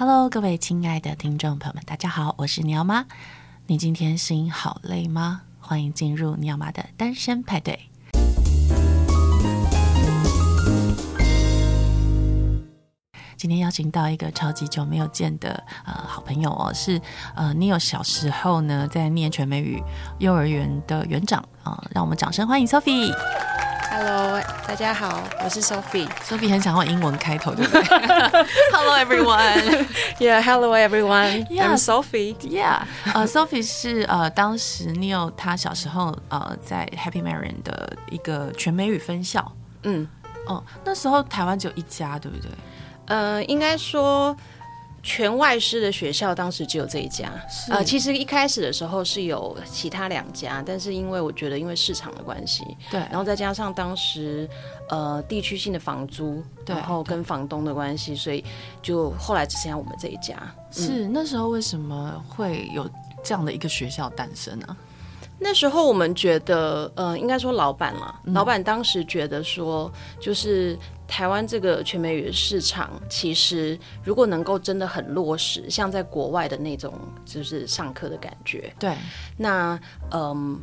Hello，各位亲爱的听众朋友们，大家好，我是尼奥妈。你今天心好累吗？欢迎进入尼奥妈的单身派对。今天邀请到一个超级久没有见的呃好朋友哦，是呃尼奥小时候呢在念全美语幼儿园的园长啊、让我们掌声欢迎 Sophie。Hello，大家好，我是 Sophie。Sophie 很想用英文开头，对不对？Hello everyone. Yeah, hello everyone. Yeah, I'm Sophie. Yeah，呃、uh,，Sophie 是呃当时 Neil 他小时候呃在 Happy Marion 的一个全美语分校。嗯，哦，那时候台湾只有一家，对不对？呃，应该说。全外师的学校当时只有这一家，呃，其实一开始的时候是有其他两家，但是因为我觉得因为市场的关系，对，然后再加上当时呃地区性的房租，然后跟房东的关系，所以就后来只剩下我们这一家。是、嗯、那时候为什么会有这样的一个学校诞生呢、啊？那时候我们觉得，呃，应该说老板嘛，老板当时觉得说，就是。台湾这个全美语的市场，其实如果能够真的很落实，像在国外的那种，就是上课的感觉。对，那嗯，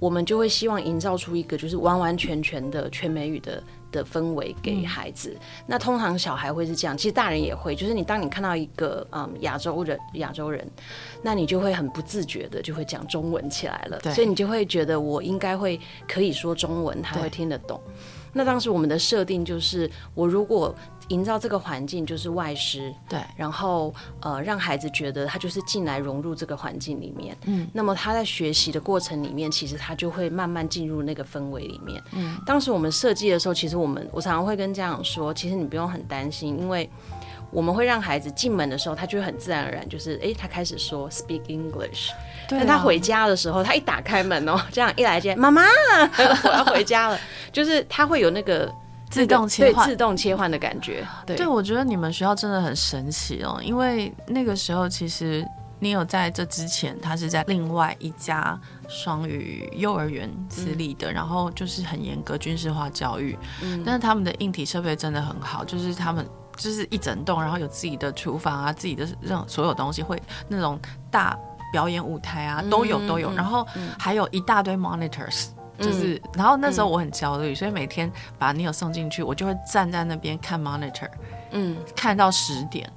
我们就会希望营造出一个就是完完全全的全美语的的氛围给孩子。嗯。那通常小孩会是这样，其实大人也会，就是你当你看到一个嗯亚洲人亚洲人，那你就会很不自觉的就会讲中文起来了。所以你就会觉得我应该会可以说中文，他会听得懂。那当时我们的设定就是，我如果营造这个环境就是外师，对，然后呃让孩子觉得他就是进来融入这个环境里面，嗯，那么他在学习的过程里面，其实他就会慢慢进入那个氛围里面。嗯，当时我们设计的时候，其实我们我常常会跟家长说，其实你不用很担心，因为。我们会让孩子进门的时候，他就会很自然而然，就是哎，他开始说 speak English。对。但他回家的时候，他一打开门哦，这样一来见妈妈，我要回家了，就是他会有那个自动切换、自动切换的感觉。对，对，我觉得你们学校真的很神奇哦，因为那个时候其实你有在这之前，他是在另外一家双语幼儿园私立的，嗯，然后就是很严格军事化教育，嗯，但是他们的硬体设备真的很好，就是他们。就是一整栋，然后有自己的厨房啊，自己的任所有东西，会那种大表演舞台啊，都有都有，然后还有一大堆 monitors，就是，然后那时候我很焦虑，所以每天把 Neil 送进去，我就会站在那边看 monitor，嗯，看到十点。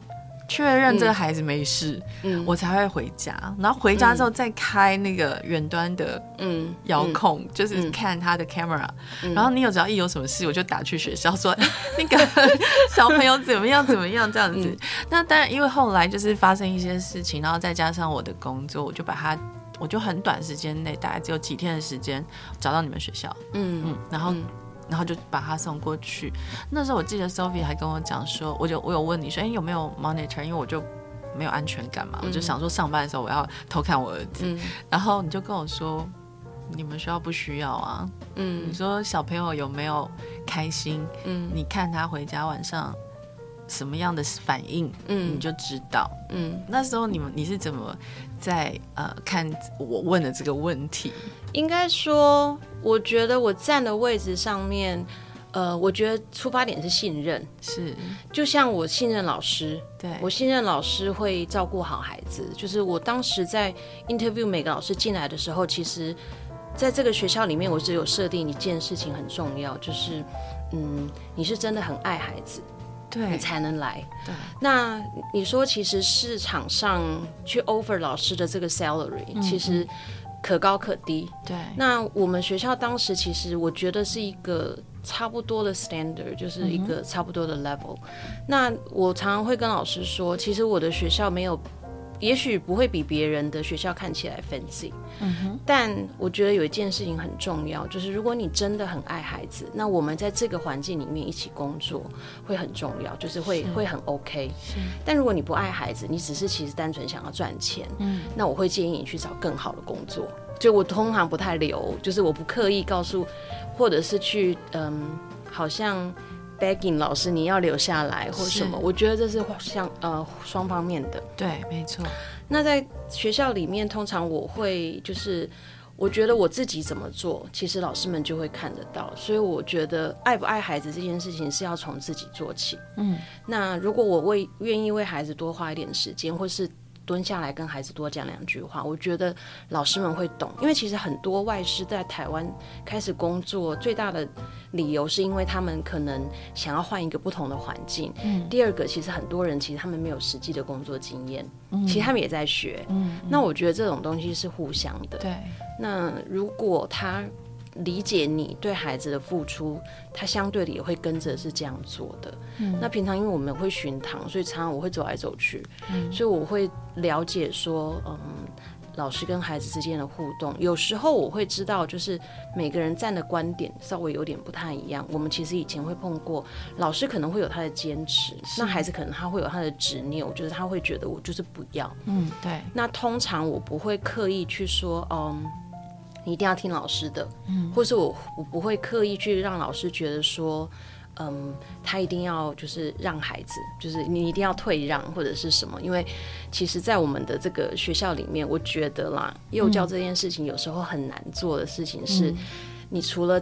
确认这个孩子没事，嗯，我才会回家。然后回家之后再开那个远端的嗯遥控，就是看他的 camera。然后你有只要一有什么事，我就打去学校说 那个 小朋友怎么样怎么样这样子。那当然，因为后来就是发生一些事情，然后再加上我的工作，我就把他，我就很短时间内，大概只有几天的时间找到你们学校。嗯嗯，然后。然后就把他送过去。那时候我记得 Sophie 还跟我讲说，我就我有问你说，哎，有没有 monitor？因为我就没有安全感嘛，嗯、我就想说上班的时候我要偷看我儿子。嗯、然后你就跟我说，你们学校不需要啊。嗯，你说小朋友有没有开心？嗯，你看他回家晚上什么样的反应，嗯，你就知道。嗯，那时候你们你是怎么在呃看我问的这个问题？应该说。我觉得我站的位置上面，呃，我觉得出发点是信任，是，就像我信任老师，对，我信任老师会照顾好孩子。就是我当时在 interview 每个老师进来的时候，其实在这个学校里面，我只有设定一件事情很重要，就是，嗯，你是真的很爱孩子，对，你才能来。对，那你说，其实市场上去 offer 老师的这个 salary，嗯，其实。可高可低，对。那我们学校当时其实我觉得是一个差不多的 standard，就是一个差不多的 level。嗯。那我常常会跟老师说，其实我的学校没有。也许不会比别人的学校看起来 fancy，嗯哼，但我觉得有一件事情很重要，就是如果你真的很爱孩子，那我们在这个环境里面一起工作会很重要，就是会是会很 OK。但如果你不爱孩子，你只是其实单纯想要赚钱，嗯，那我会建议你去找更好的工作。就我通常不太留，就是我不刻意告诉，或者是去，嗯，好像。Begging 老师，你要留下来或什么？我觉得这是像呃双方面的。对，没错。那在学校里面，通常我会就是我觉得我自己怎么做，其实老师们就会看得到。所以我觉得爱不爱孩子这件事情是要从自己做起。嗯，那如果我为愿意为孩子多花一点时间，或是蹲下来跟孩子多讲两句话，我觉得老师们会懂。因为其实很多外师在台湾开始工作，最大的理由是因为他们可能想要换一个不同的环境。嗯，第二个，其实很多人其实他们没有实际的工作经验，嗯，其实他们也在学。嗯，那我觉得这种东西是互相的。对。那如果他理解你对孩子的付出，他相对的也会跟着是这样做的。嗯，那平常因为我们会巡堂，所以常常我会走来走去，嗯，所以我会了解说，嗯，老师跟孩子之间的互动，有时候我会知道，就是每个人站的观点稍微有点不太一样。我们其实以前会碰过，老师可能会有他的坚持，那孩子可能他会有他的执拗，就是他会觉得我就是不要。嗯，对。那通常我不会刻意去说，嗯。你一定要听老师的，嗯，或是我我不会刻意去让老师觉得说，嗯，他一定要就是让孩子，就是你一定要退让或者是什么，因为其实，在我们的这个学校里面，我觉得啦，幼教这件事情有时候很难做的事情是，你除了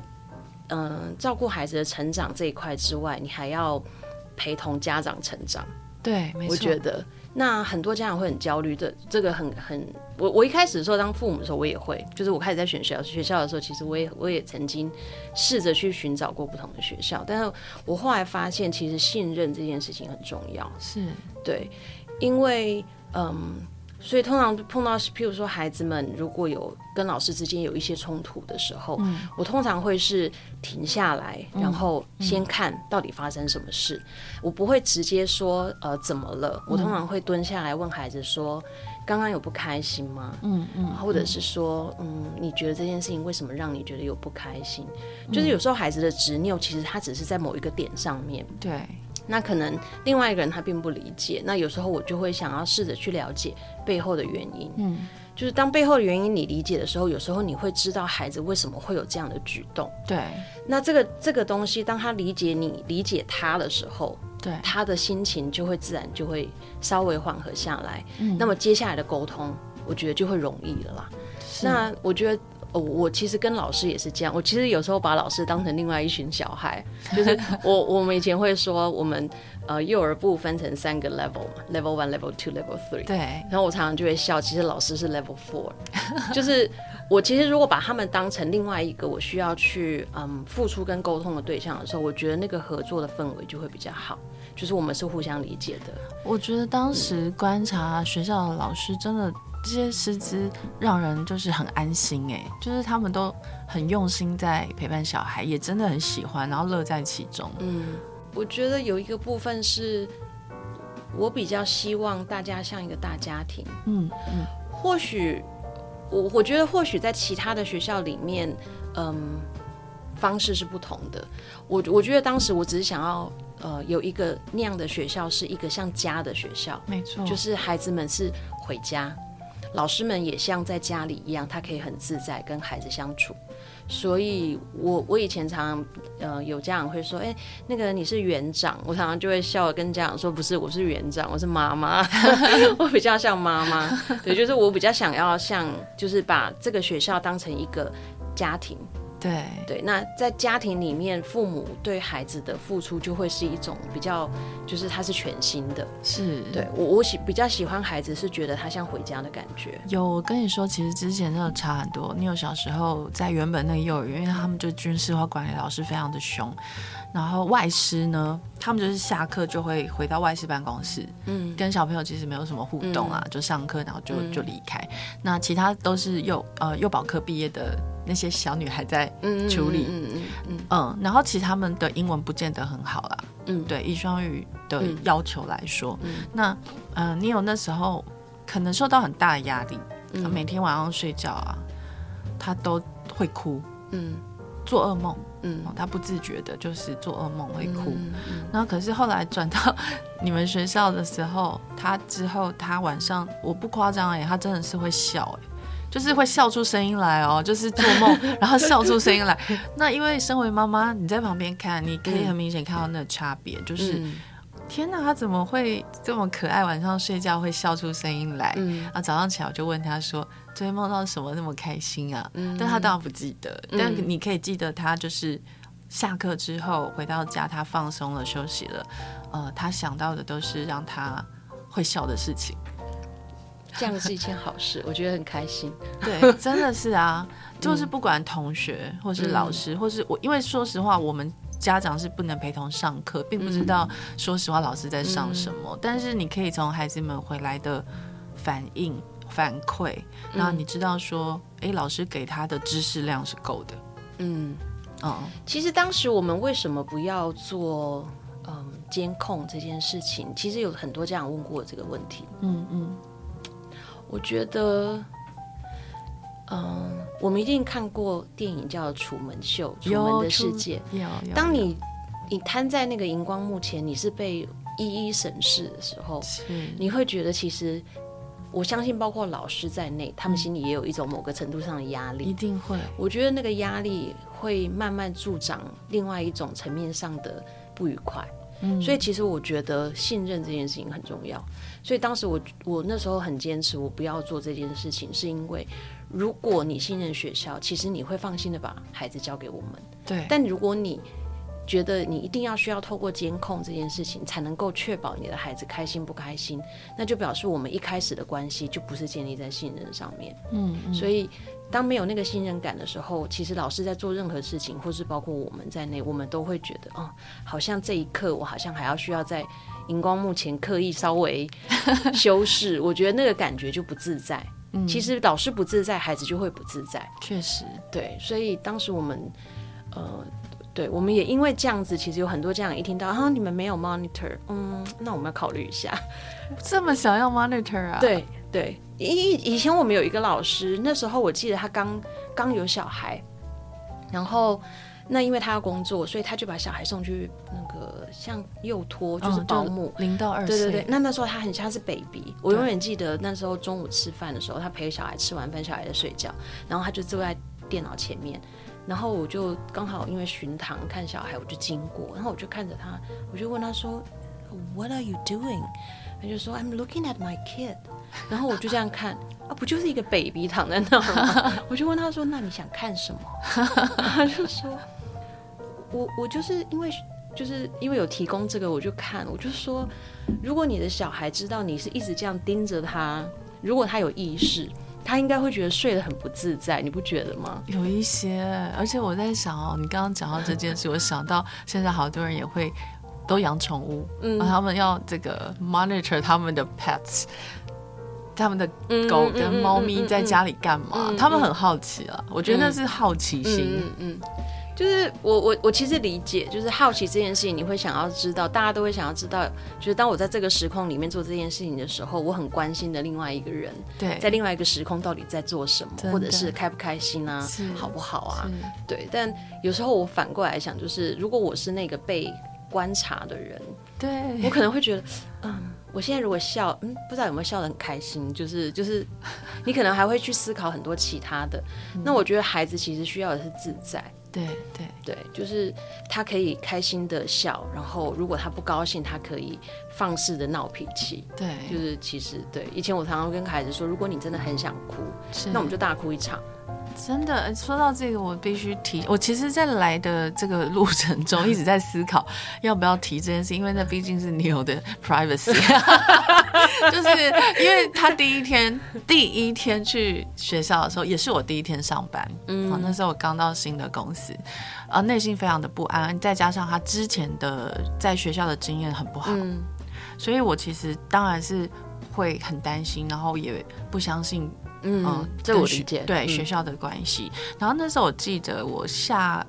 嗯照顾孩子的成长这一块之外，你还要陪同家长成长。对，没错，我觉得。那很多家长会很焦虑这，这个很很，我我一开始的时候当父母的时候，我也会，就是我开始在选学校学校的时候，其实我也我也曾经试着去寻找过不同的学校，但是我后来发现，其实信任这件事情很重要，是对，因为嗯。所以通常碰到，譬如说孩子们如果有跟老师之间有一些冲突的时候，嗯，我通常会是停下来，然后先看到底发生什么事。嗯，我不会直接说呃怎么了，我通常会蹲下来问孩子说，刚刚有不开心吗？嗯嗯，或者是说嗯，你觉得这件事情为什么让你觉得有不开心？就是有时候孩子的执拗其实他只是在某一个点上面，对。那可能另外一个人他并不理解，那有时候我就会想要试着去了解背后的原因。嗯，就是当背后的原因你理解的时候，有时候你会知道孩子为什么会有这样的举动。对，那这个这个东西，当他理解你、理解他的时候，对，他的心情就会自然就会稍微缓和下来。嗯，那么接下来的沟通，我觉得就会容易了啦。那我觉得。哦，我其实跟老师也是这样。我其实有时候把老师当成另外一群小孩，就是我我们以前会说，我们呃幼儿部分成三个 level 嘛，level one、level two、level three。对。然后我常常就会笑，其实老师是 level four，就是我其实如果把他们当成另外一个我需要去嗯付出跟沟通的对象的时候，我觉得那个合作的氛围就会比较好，就是我们是互相理解的。我觉得当时观察学校的老师真的。这些师资让人就是很安心哎，就是他们都很用心在陪伴小孩，也真的很喜欢，然后乐在其中。嗯，我觉得有一个部分是，我比较希望大家像一个大家庭。嗯嗯，或许我我觉得或许在其他的学校里面，嗯，方式是不同的。我我觉得当时我只是想要呃有一个那样的学校，是一个像家的学校。没错，就是孩子们是回家。老师们也像在家里一样，他可以很自在跟孩子相处。所以我，我以前常常，呃，有家长会说，哎、那个你是园长，我常常就会笑跟家长说，不是，我是园长，我是妈妈，我比较像妈妈。对，就是我比较想要像，就是把这个学校当成一个家庭。对对，那在家庭里面，父母对孩子的付出就会是一种比较，就是他是全新的。是，对我我喜比较喜欢孩子是觉得他像回家的感觉。有，我跟你说，其实之前真的差很多。你有小时候在原本那个幼儿园，因为他们就军事化管理，老师非常的凶。然后外师呢，他们就是下课就会回到外师办公室，嗯，跟小朋友其实没有什么互动啊，嗯、就上课然后就、嗯、就离开。那其他都是幼呃幼保科毕业的那些小女孩在处理，嗯嗯嗯，嗯，嗯，然后其实他们的英文不见得很好啦，嗯，对，以双语的要求来说，嗯、那嗯、呃，你有那时候可能受到很大的压力，嗯，每天晚上睡觉啊，他都会哭，嗯，做噩梦。嗯，他不自觉的，就是做噩梦会哭。嗯嗯、然后可是后来转到 你们学校的时候，他之后他晚上我不夸张哎，他真的是会笑哎，就是会笑出声音来哦，就是做梦然后笑出声音来。那因为身为妈妈，你在旁边看，你可以很明显看到那个差别，就是天哪，他怎么会这么可爱？晚上睡觉会笑出声音来。嗯，啊，早上起来我就问他说：“昨天梦到什么那么开心啊？”嗯，但他当然不记得。嗯，但你可以记得他就是下课之后回到家，他放松了，休息了。呃，他想到的都是让他会笑的事情。这样是一件好事，我觉得很开心。对，真的是啊，就是不管同学或是老师，嗯，或是我，因为说实话，我们。家长是不能陪同上课，并不知道，说实话，老师在上什么。嗯、但是你可以从孩子们回来的反应、反馈，然后你知道说，哎、嗯，老师给他的知识量是够的。嗯嗯。其实当时我们为什么不要做嗯监控这件事情？其实有很多家长问过这个问题。嗯嗯。我觉得。嗯，我们一定看过电影叫《楚门秀》，楚门的世界。当你你摊在那个荧光幕前，你是被一一审视的时候，你会觉得其实，我相信包括老师在内，他们心里也有一种某个程度上的压力。一定会。我觉得那个压力会慢慢助长另外一种层面上的不愉快。嗯，所以其实我觉得信任这件事情很重要。所以当时我我那时候很坚持，我不要做这件事情，是因为。如果你信任学校，其实你会放心的把孩子交给我们。对。但如果你觉得你一定要需要透过监控这件事情才能够确保你的孩子开心不开心，那就表示我们一开始的关系就不是建立在信任上面。嗯，嗯。所以当没有那个信任感的时候，其实老师在做任何事情，或是包括我们在内，我们都会觉得，哦，好像这一刻我好像还要需要在荧光幕前刻意稍微修饰，我觉得那个感觉就不自在。其实老师不自在，孩子就会不自在。确实，对，所以当时我们，呃，对，我们也因为这样子，其实有很多家长一听到啊，你们没有 monitor，嗯，那我们要考虑一下。这么想要 monitor 啊？对对，以以前我们有一个老师，那时候我记得他刚刚有小孩，然后。那因为他要工作，所以他就把小孩送去那个像幼托，就是保姆，零到二岁。对对对，那那时候他很像是 baby。我永远记得那时候中午吃饭的时候，他陪小孩吃完饭，小孩在睡觉，然后他就坐在电脑前面，然后我就刚好因为巡堂看小孩，我就经过，然后我就看着他，我就问他说：“What are you doing？” 他就说：“I'm looking at my kid。”然后我就这样看啊，不就是一个 baby 躺在那吗？我就问他说：“那你想看什么？” 他就说。我我就是因为就是因为有提供这个，我就看，我就说，如果你的小孩知道你是一直这样盯着他，如果他有意识，他应该会觉得睡得很不自在，你不觉得吗？有一些，而且我在想哦，你刚刚讲到这件事，我想到现在好多人也会都养宠物，嗯，他们要这个 monitor 他们的 pets，他们的狗跟猫咪在家里干嘛，他们很好奇啊，我觉得那是好奇心，嗯嗯。就是我我我其实理解，就是好奇这件事情，你会想要知道，大家都会想要知道，就是当我在这个时空里面做这件事情的时候，我很关心的另外一个人，对，在另外一个时空到底在做什么，或者是开不开心啊，好不好啊？对。但有时候我反过来想，就是如果我是那个被观察的人，对，我可能会觉得，嗯，我现在如果笑，嗯，不知道有没有笑得很开心，就是就是，你可能还会去思考很多其他的。嗯。那我觉得孩子其实需要的是自在。对对对，就是他可以开心的笑，然后如果他不高兴，他可以放肆的闹脾气。对，就是其实对，以前我常常跟孩子说，如果你真的很想哭，那我们就大哭一场。真的，说到这个，我必须提。我其实，在来的这个路程中，一直在思考要不要提这件事，因为那毕竟是 Neil 的 privacy。就是因为他第一天第一天去学校的时候，也是我第一天上班。嗯，那时候我刚到新的公司，啊，内心非常的不安，再加上他之前的在学校的经验很不好，嗯，所以我其实当然是会很担心，然后也不相信。嗯，这我理解。对、嗯、学校的关系，然后那时候我记得我下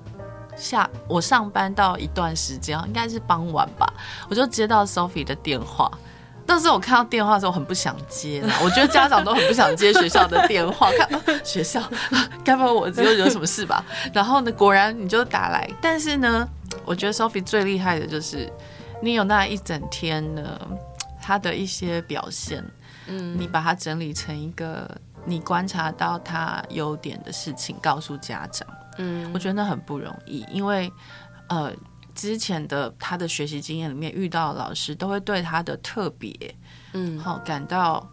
下我上班到一段时间，应该是傍晚吧，我就接到 Sophie 的电话。但是我看到电话的时候，我很不想接。我觉得家长都很不想接学校的电话，看、啊、学校，该不会我只有惹什么事吧？然后呢，果然你就打来。但是呢，我觉得 Sophie 最厉害的就是你有那一整天呢，他的一些表现，嗯，你把它整理成一个。你观察到他优点的事情，告诉家长，嗯，我觉得那很不容易，因为，呃，之前的他的学习经验里面遇到的老师，都会对他的特别，嗯，好感到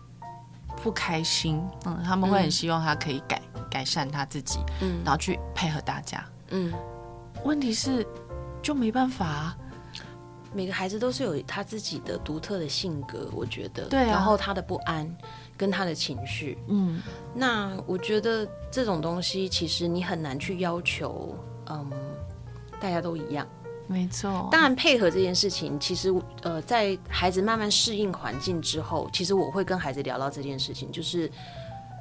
不开心，嗯，他们会很希望他可以改、嗯、改善他自己，嗯，然后去配合大家，嗯，问题是就没办法、啊，每个孩子都是有他自己的独特的性格，我觉得，对、啊，然后他的不安跟他的情绪，嗯，那我觉得这种东西其实你很难去要求，嗯。大家都一样，没错。当然，配合这件事情，其实呃，在孩子慢慢适应环境之后，其实我会跟孩子聊到这件事情，就是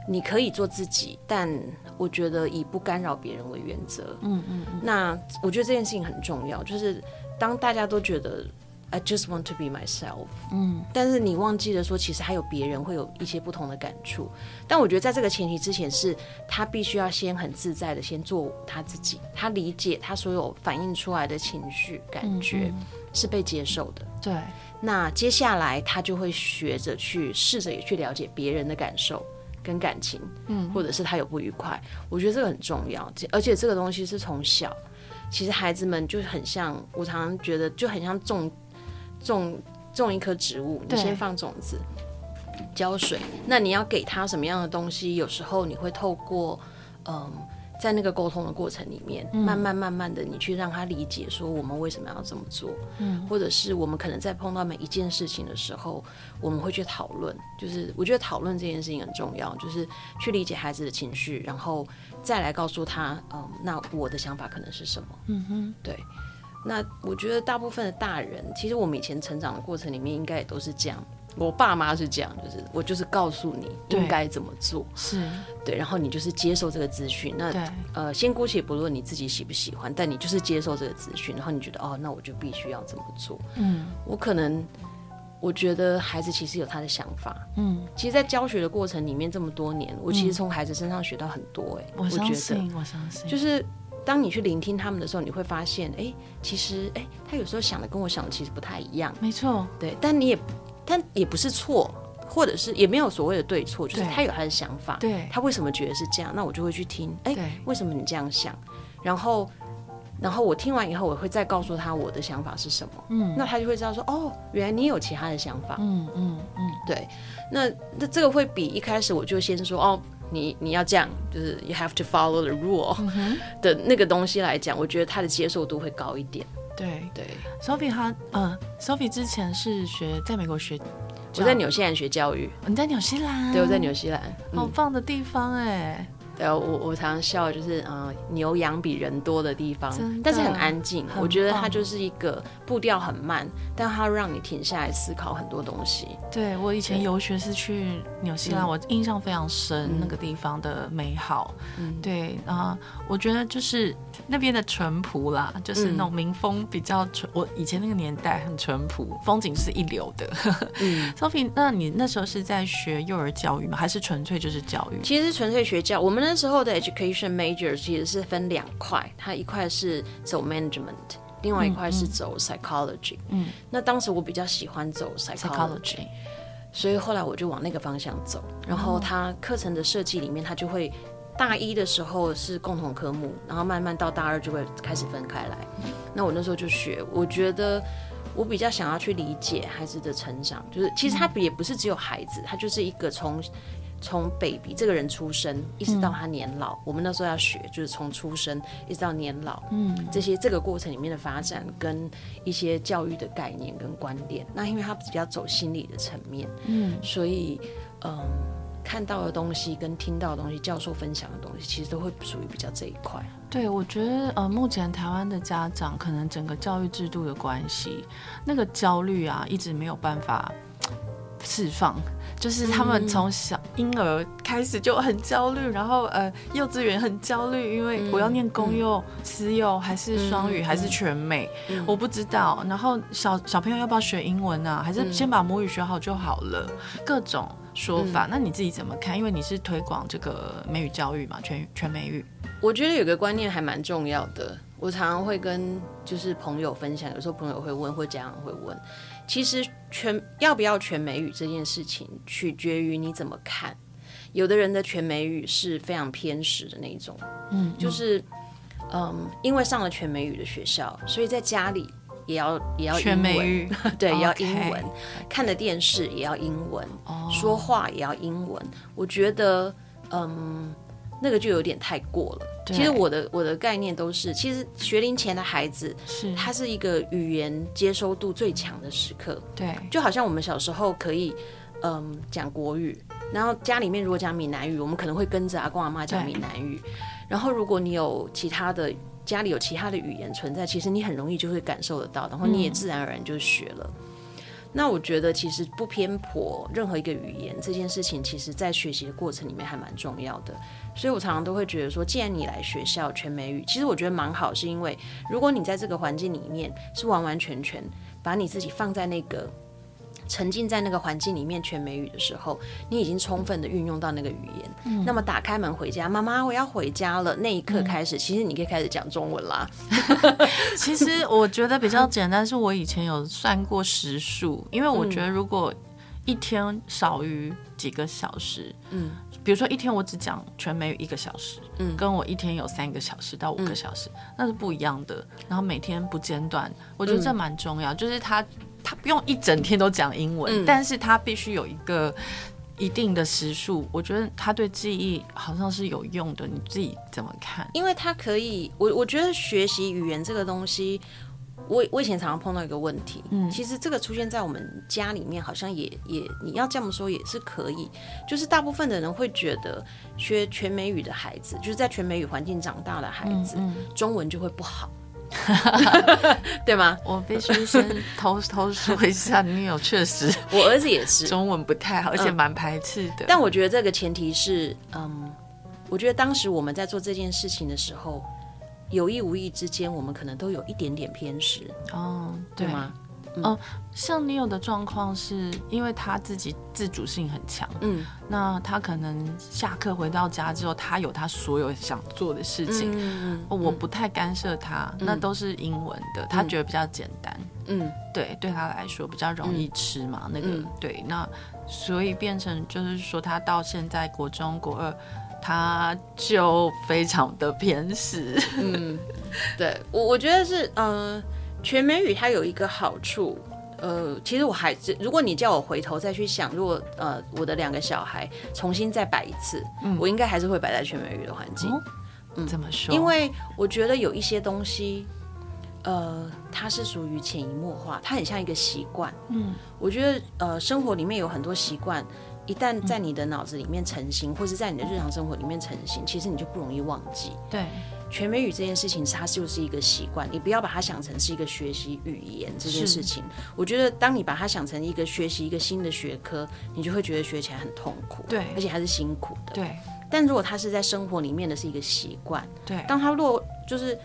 你可以做自己，但我觉得以不干扰别人为原则。嗯嗯嗯。那我觉得这件事情很重要，就是当大家都觉得。I just want to be myself。嗯，但是你忘记了说，其实还有别人会有一些不同的感触。但我觉得在这个前提之前，是他必须要先很自在的先做他自己，他理解他所有反映出来的情绪感觉是被接受的。对，那接下来他就会学着去试着也去了解别人的感受跟感情，嗯，或者是他有不愉快。我觉得这个很重要，而且这个东西是从小，其实孩子们就很像，我常常觉得就很像种。种种一棵植物，你先放种子，浇水。那你要给他什么样的东西？有时候你会透过，嗯，在那个沟通的过程里面，嗯、慢慢慢慢的，你去让他理解说我们为什么要这么做。嗯，或者是我们可能在碰到每一件事情的时候，我们会去讨论。就是我觉得讨论这件事情很重要，就是去理解孩子的情绪，然后再来告诉他，嗯，那我的想法可能是什么？嗯哼，对。那我觉得大部分的大人，其实我们以前成长的过程里面，应该也都是这样。我爸妈是这样，就是我就是告诉你应该怎么做，是对，然后你就是接受这个资讯。那呃，先姑且不论你自己喜不喜欢，但你就是接受这个资讯，然后你觉得哦，那我就必须要这么做。嗯，我可能我觉得孩子其实有他的想法。嗯，其实，在教学的过程里面这么多年，我其实从孩子身上学到很多。哎，我相信，我相信，就是。当你去聆听他们的时候，你会发现，哎、欸，其实，哎、欸，他有时候想的跟我想的其实不太一样。没错，对，但你也，但也不是错，或者是也没有所谓的对错，就是他有他的想法。对，他为什么觉得是这样？那我就会去听，哎、欸，为什么你这样想？然后，然后我听完以后，我会再告诉他我的想法是什么。嗯，那他就会知道说，哦，原来你有其他的想法。嗯嗯嗯，对，那那这个会比一开始我就先说，哦。你你要这样，就是 you have to follow the rule 的那个东西来讲，我觉得他的接受度会高一点。对对，Sophie 他嗯，Sophie 之前是学在美国学，我在纽西兰学教育。你在纽西兰？对，我在纽西兰，好棒的地方哎。对啊，我我常常笑，就是嗯，牛羊比人多的地方，但是很安静。我觉得它就是一个步调很慢，但它让你停下来思考很多东西。对，我以前游学是去纽西兰，我印象非常深那个地方的美好。嗯，对啊，我觉得就是那边的淳朴啦，就是那种民风比较淳。我以前那个年代很淳朴，风景是一流的。嗯，Sophie，那你那时候是在学幼儿教育吗？还是纯粹就是教育？其实纯粹学教，我们。那时候的 education major 其实是分两块，它一块是走 management，另外一块是走 psychology。嗯，那当时我比较喜欢走 psychology，所以后来我就往那个方向走。然后它课程的设计里面，它就会大一的时候是共同科目，然后慢慢到大二就会开始分开来。那我那时候就学，我觉得我比较想要去理解孩子的成长，就是其实他也不是只有孩子，他就是一个从。从 baby 这个人出生一直到他年老，嗯、我们那时候要学，就是从出生一直到年老，嗯，这些这个过程里面的发展跟一些教育的概念跟观点。那因为他比较走心理的层面，嗯，所以嗯，看到的东西跟听到的东西，教授分享的东西，其实都会属于比较这一块。对，我觉得呃，目前台湾的家长可能整个教育制度的关系，那个焦虑啊，一直没有办法释放。就是他们从小婴儿开始就很焦虑，然后呃，幼稚园很焦虑，因为我要念公幼、私幼还是双语还是全美，我不知道。然后小小朋友要不要学英文啊？还是先把母语学好就好了？各种说法，那你自己怎么看？因为你是推广这个美语教育嘛，全全美语。我觉得有个观念还蛮重要的，我常常会跟就是朋友分享，有时候朋友会问，或家长会问。其实全要不要全美语这件事情，取决于你怎么看。有的人的全美语是非常偏食的那种，嗯，就是，嗯，因为上了全美语的学校，所以在家里也要也要全美语，对要英文，看的电视也要英文，oh. 说话也要英文。我觉得，嗯，那个就有点太过了。其实我的我的概念都是，其实学龄前的孩子是他是一个语言接收度最强的时刻。对，就好像我们小时候可以，嗯，讲国语，然后家里面如果讲闽南语，我们可能会跟着阿公阿妈讲闽南语。然后如果你有其他的家里有其他的语言存在，其实你很容易就会感受得到，然后你也自然而然就学了。嗯那我觉得其实不偏颇任何一个语言这件事情，其实在学习的过程里面还蛮重要的。所以我常常都会觉得说，既然你来学校全美语，其实我觉得蛮好，是因为如果你在这个环境里面是完完全全把你自己放在那个。沉浸在那个环境里面全美语的时候，你已经充分的运用到那个语言。嗯、那么打开门回家，妈妈，我要回家了。那一刻开始，嗯、其实你可以开始讲中文啦。其实我觉得比较简单，是我以前有算过时数，因为我觉得如果一天少于几个小时，嗯，比如说一天我只讲全美语一个小时，嗯，跟我一天有三个小时到五个小时，嗯、那是不一样的。然后每天不间断，我觉得这蛮重要，嗯、就是他。他不用一整天都讲英文，嗯、但是他必须有一个一定的时数。我觉得他对记忆好像是有用的，你自己怎么看？因为他可以，我我觉得学习语言这个东西，我我以前常常碰到一个问题，嗯，其实这个出现在我们家里面，好像也也你要这么说也是可以，就是大部分的人会觉得学全美语的孩子，就是在全美语环境长大的孩子，嗯嗯、中文就会不好。对吗？我必须先偷偷说一下，女友确实，我儿子也是中文不太好，而且蛮排斥的。但我觉得这个前提是，嗯，我觉得当时我们在做这件事情的时候，有意无意之间，我们可能都有一点点偏食。哦，对吗？嗯、哦，像你有的状况是因为他自己自主性很强，嗯，那他可能下课回到家之后，他有他所有想做的事情，嗯，我不太干涉他，嗯、那都是英文的，他觉得比较简单，嗯，对，对他来说比较容易吃嘛，嗯、那个，对，那所以变成就是说，他到现在国中国二，他就非常的偏食，嗯，对我我觉得是，嗯、呃。全美语它有一个好处，呃，其实我还是，如果你叫我回头再去想，如果呃我的两个小孩重新再摆一次，嗯，我应该还是会摆在全美语的环境。哦、嗯，怎么说？因为我觉得有一些东西，呃，它是属于潜移默化，它很像一个习惯。嗯，我觉得呃生活里面有很多习惯，一旦在你的脑子里面成型，嗯、或是在你的日常生活里面成型，其实你就不容易忘记。对。全美语这件事情，它就是一个习惯，你不要把它想成是一个学习语言这件事情。我觉得，当你把它想成一个学习一个新的学科，你就会觉得学起来很痛苦，对，而且还是辛苦的，对。但如果它是在生活里面的是一个习惯，对，当它落就是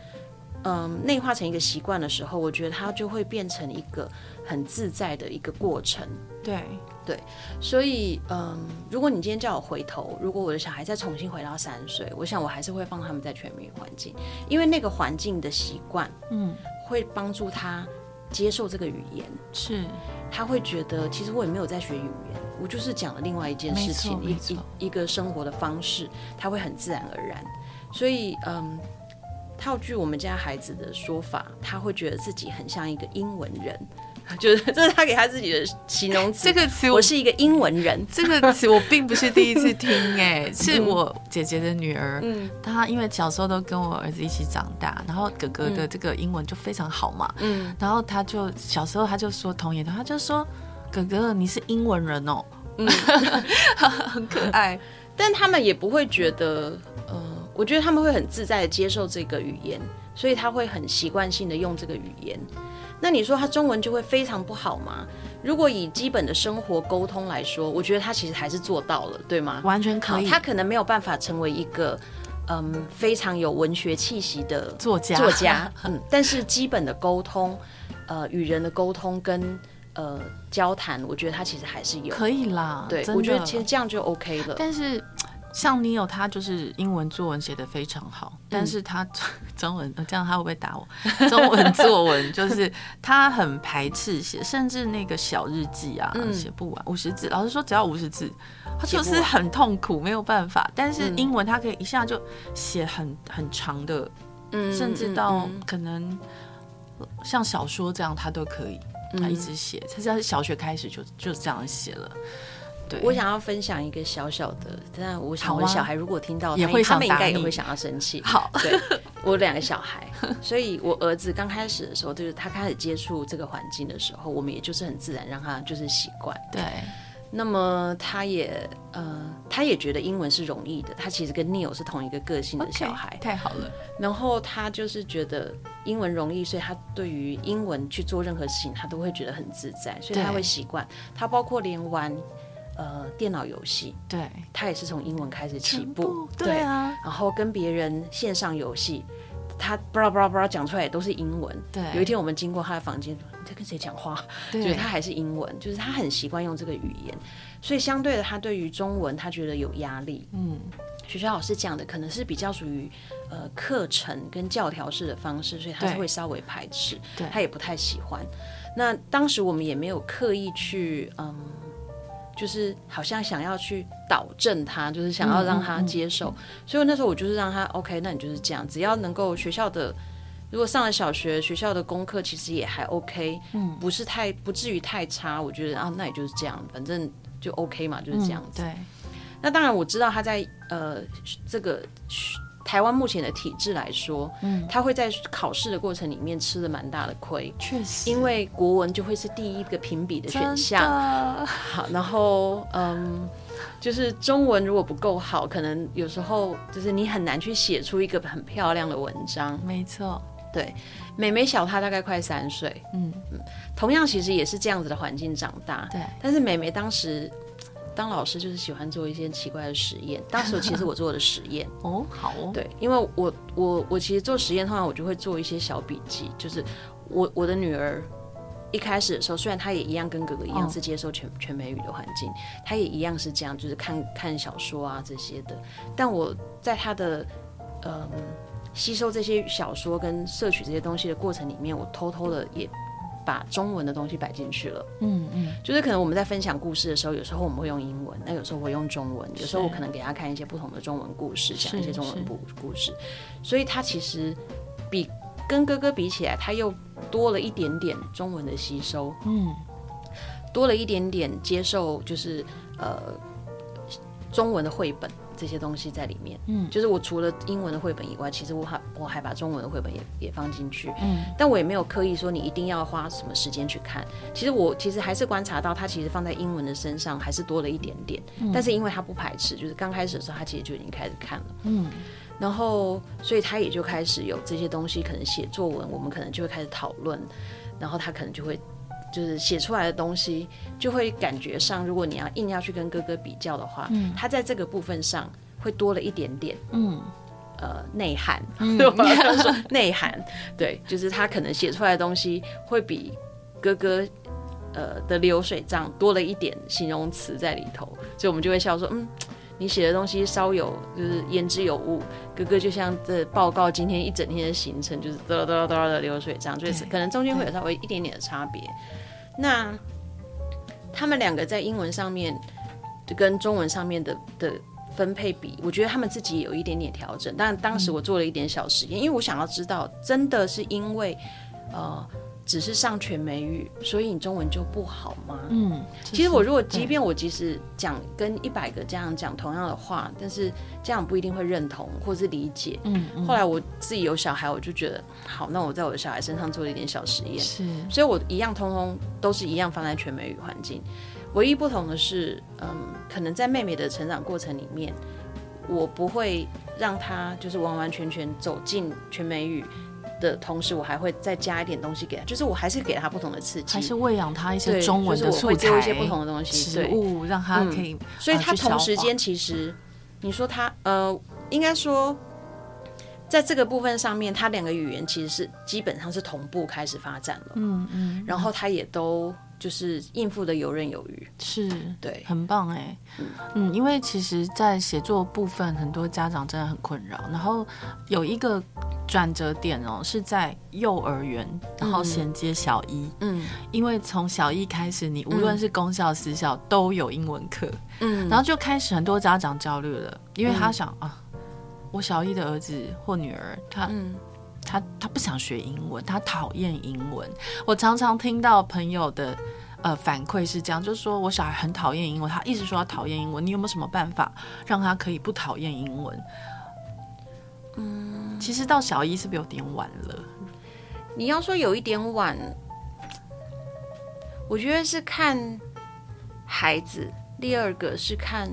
嗯内化成一个习惯的时候，我觉得它就会变成一个很自在的一个过程，对。对，所以嗯，如果你今天叫我回头，如果我的小孩再重新回到三岁，我想我还是会放他们在全民语环境，因为那个环境的习惯，嗯，会帮助他接受这个语言，是，他会觉得其实我也没有在学语言，我就是讲了另外一件事情，一一一个生活的方式，他会很自然而然，所以嗯，套句我们家孩子的说法，他会觉得自己很像一个英文人。就是这是他给他自己的形容词。这个词我是一个英文人。这个词我并不是第一次听，哎，是我姐姐的女儿。嗯，她因为小时候都跟我儿子一起长大，然后哥哥的这个英文就非常好嘛。嗯，然后他就小时候他就说童言的，他就说哥哥你是英文人哦，嗯，很可爱。但他们也不会觉得，呃，我觉得他们会很自在的接受这个语言，所以他会很习惯性的用这个语言。那你说他中文就会非常不好吗？如果以基本的生活沟通来说，我觉得他其实还是做到了，对吗？完全可以。他可能没有办法成为一个嗯非常有文学气息的作家作家，嗯，但是基本的沟通，呃，与人的沟通跟呃交谈，我觉得他其实还是有可以啦。对，我觉得其实这样就 OK 了。但是。像 Neo 他就是英文作文写的非常好，但是他中文这样他会不会打我？中文作文就是他很排斥写，甚至那个小日记啊写不完五十字，老师说只要五十字，他就是很痛苦，没有办法。但是英文他可以一下就写很很长的嗯，甚至到可能像小说这样，他都可以，他一直写，他是小学开始就就这样写了。对，我想要分享一个小小的，但我想我小孩如果听到，也会他们应该也会想要生气。好，对，我两个小孩，所以我儿子刚开始的时候，就是他开始接触这个环境的时候，我们也就是很自然让他就是习惯。对。那么他也呃，他也觉得英文是容易的。他其实跟 Neil 是同一个个性的小孩，Okay, 太好了。然后他就是觉得英文容易，所以他对于英文去做任何事情，他都会觉得很自在，所以他会习惯。他包括连玩呃电脑游戏，对，他也是从英文开始起步，对啊。然后跟别人线上游戏，他巴拉巴拉巴拉讲出来也都是英文。对，有一天我们经过他的房间。你在跟谁讲话？对，就是他还是英文，就是他很习惯用这个语言，所以相对的，他对于中文他觉得有压力。嗯，学校老师讲的可能是比较属于呃课程跟教条式的方式，所以他是会稍微排斥，对，他也不太喜欢。那当时我们也没有刻意去嗯，就是好像想要去导正他，就是想要让他接受。嗯嗯嗯、所以那时候我就是让他 OK，那你就是这样，只要能够学校的。如果上了小学，学校的功课其实也还 OK，嗯，不是太不至于太差，我觉得啊，那也就是这样，反正就 OK 嘛，就是这样子。嗯、对。那当然我知道他在呃这个台湾目前的体制来说，嗯，他会在考试的过程里面吃了蛮大的亏，确实，因为国文就会是第一个评比的选项。好，然后嗯，就是中文如果不够好，可能有时候就是你很难去写出一个很漂亮的文章。没错。对，妹妹小她大概快三岁，嗯嗯，同样其实也是这样子的环境长大，对。但是妹妹当时当老师就是喜欢做一些奇怪的实验，当时其实我做的实验 哦，好哦，对，因为我我我其实做实验的话，我就会做一些小笔记，就是我我的女儿一开始的时候，虽然她也一样跟哥哥一样是接受全、哦、全美语的环境，她也一样是这样，就是看看小说啊这些的，但我在她的嗯。吸收这些小说跟摄取这些东西的过程里面，我偷偷的也把中文的东西摆进去了。嗯嗯，就是可能我们在分享故事的时候，有时候我们会用英文，那有时候我会用中文，有时候我可能给他看一些不同的中文故事，讲一些中文故故事。所以他其实比跟哥哥比起来，他又多了一点点中文的吸收，嗯，多了一点点接受，就是呃中文的绘本。这些东西在里面，嗯，就是我除了英文的绘本以外，其实我还我还把中文的绘本也也放进去，嗯，但我也没有刻意说你一定要花什么时间去看。其实我其实还是观察到他其实放在英文的身上还是多了一点点，嗯，但是因为他不排斥，就是刚开始的时候他其实就已经开始看了，嗯，然后所以他也就开始有这些东西，可能写作文，我们可能就会开始讨论，然后他可能就会。就是写出来的东西，就会感觉上，如果你要硬要去跟哥哥比较的话，嗯，他在这个部分上会多了一点点，嗯，呃，内涵，嗯、对吧？说内涵，对，就是他可能写出来的东西会比哥哥，呃的流水账多了一点形容词在里头，所以我们就会笑说，嗯，你写的东西稍有就是言之有物，哥哥就像这报告今天一整天的行程，就是嘚嘚嘚嘚的流水账，就是可能中间会有稍微一点点的差别。那他们两个在英文上面跟中文上面的的分配比，我觉得他们自己有一点点调整。但当时我做了一点小实验，因为我想要知道，真的是因为呃。只是上全美语，所以你中文就不好吗？嗯，其实我如果即便我即使讲跟一百个家长讲同样的话，但是家长不一定会认同或是理解。嗯，嗯，后来我自己有小孩，我就觉得好，那我在我的小孩身上做了一点小实验。是，所以我一样通通都是一样放在全美语环境，唯一不同的是，嗯，可能在妹妹的成长过程里面，我不会让她就是完完全全走进全美语。的同时，我还会再加一点东西给他，就是我还是给他不同的刺激，还是喂养他一些中文的素材，就是、一些不同的东西，食物让他可以。嗯、所以他同时间其实，你说他呃，应该说，在这个部分上面，他两个语言其实是基本上是同步开始发展了。嗯嗯，然后他也都。就是应付的游刃有余，是对，很棒哎，嗯，嗯，因为其实，在写作部分，很多家长真的很困扰。然后有一个转折点哦，是在幼儿园，然后衔接小一，嗯，因为从小一开始，你无论是公校私校都有英文课，嗯，然后就开始很多家长焦虑了，因为他想、嗯、啊，我小一的儿子或女儿，他。嗯他他不想学英文，他讨厌英文。我常常听到朋友的呃反馈是这样，就是说我小孩很讨厌英文，他一直说他讨厌英文。你有没有什么办法让他可以不讨厌英文？嗯，其实到小一是不是有点晚了？你要说有一点晚，我觉得是看孩子，第二个是看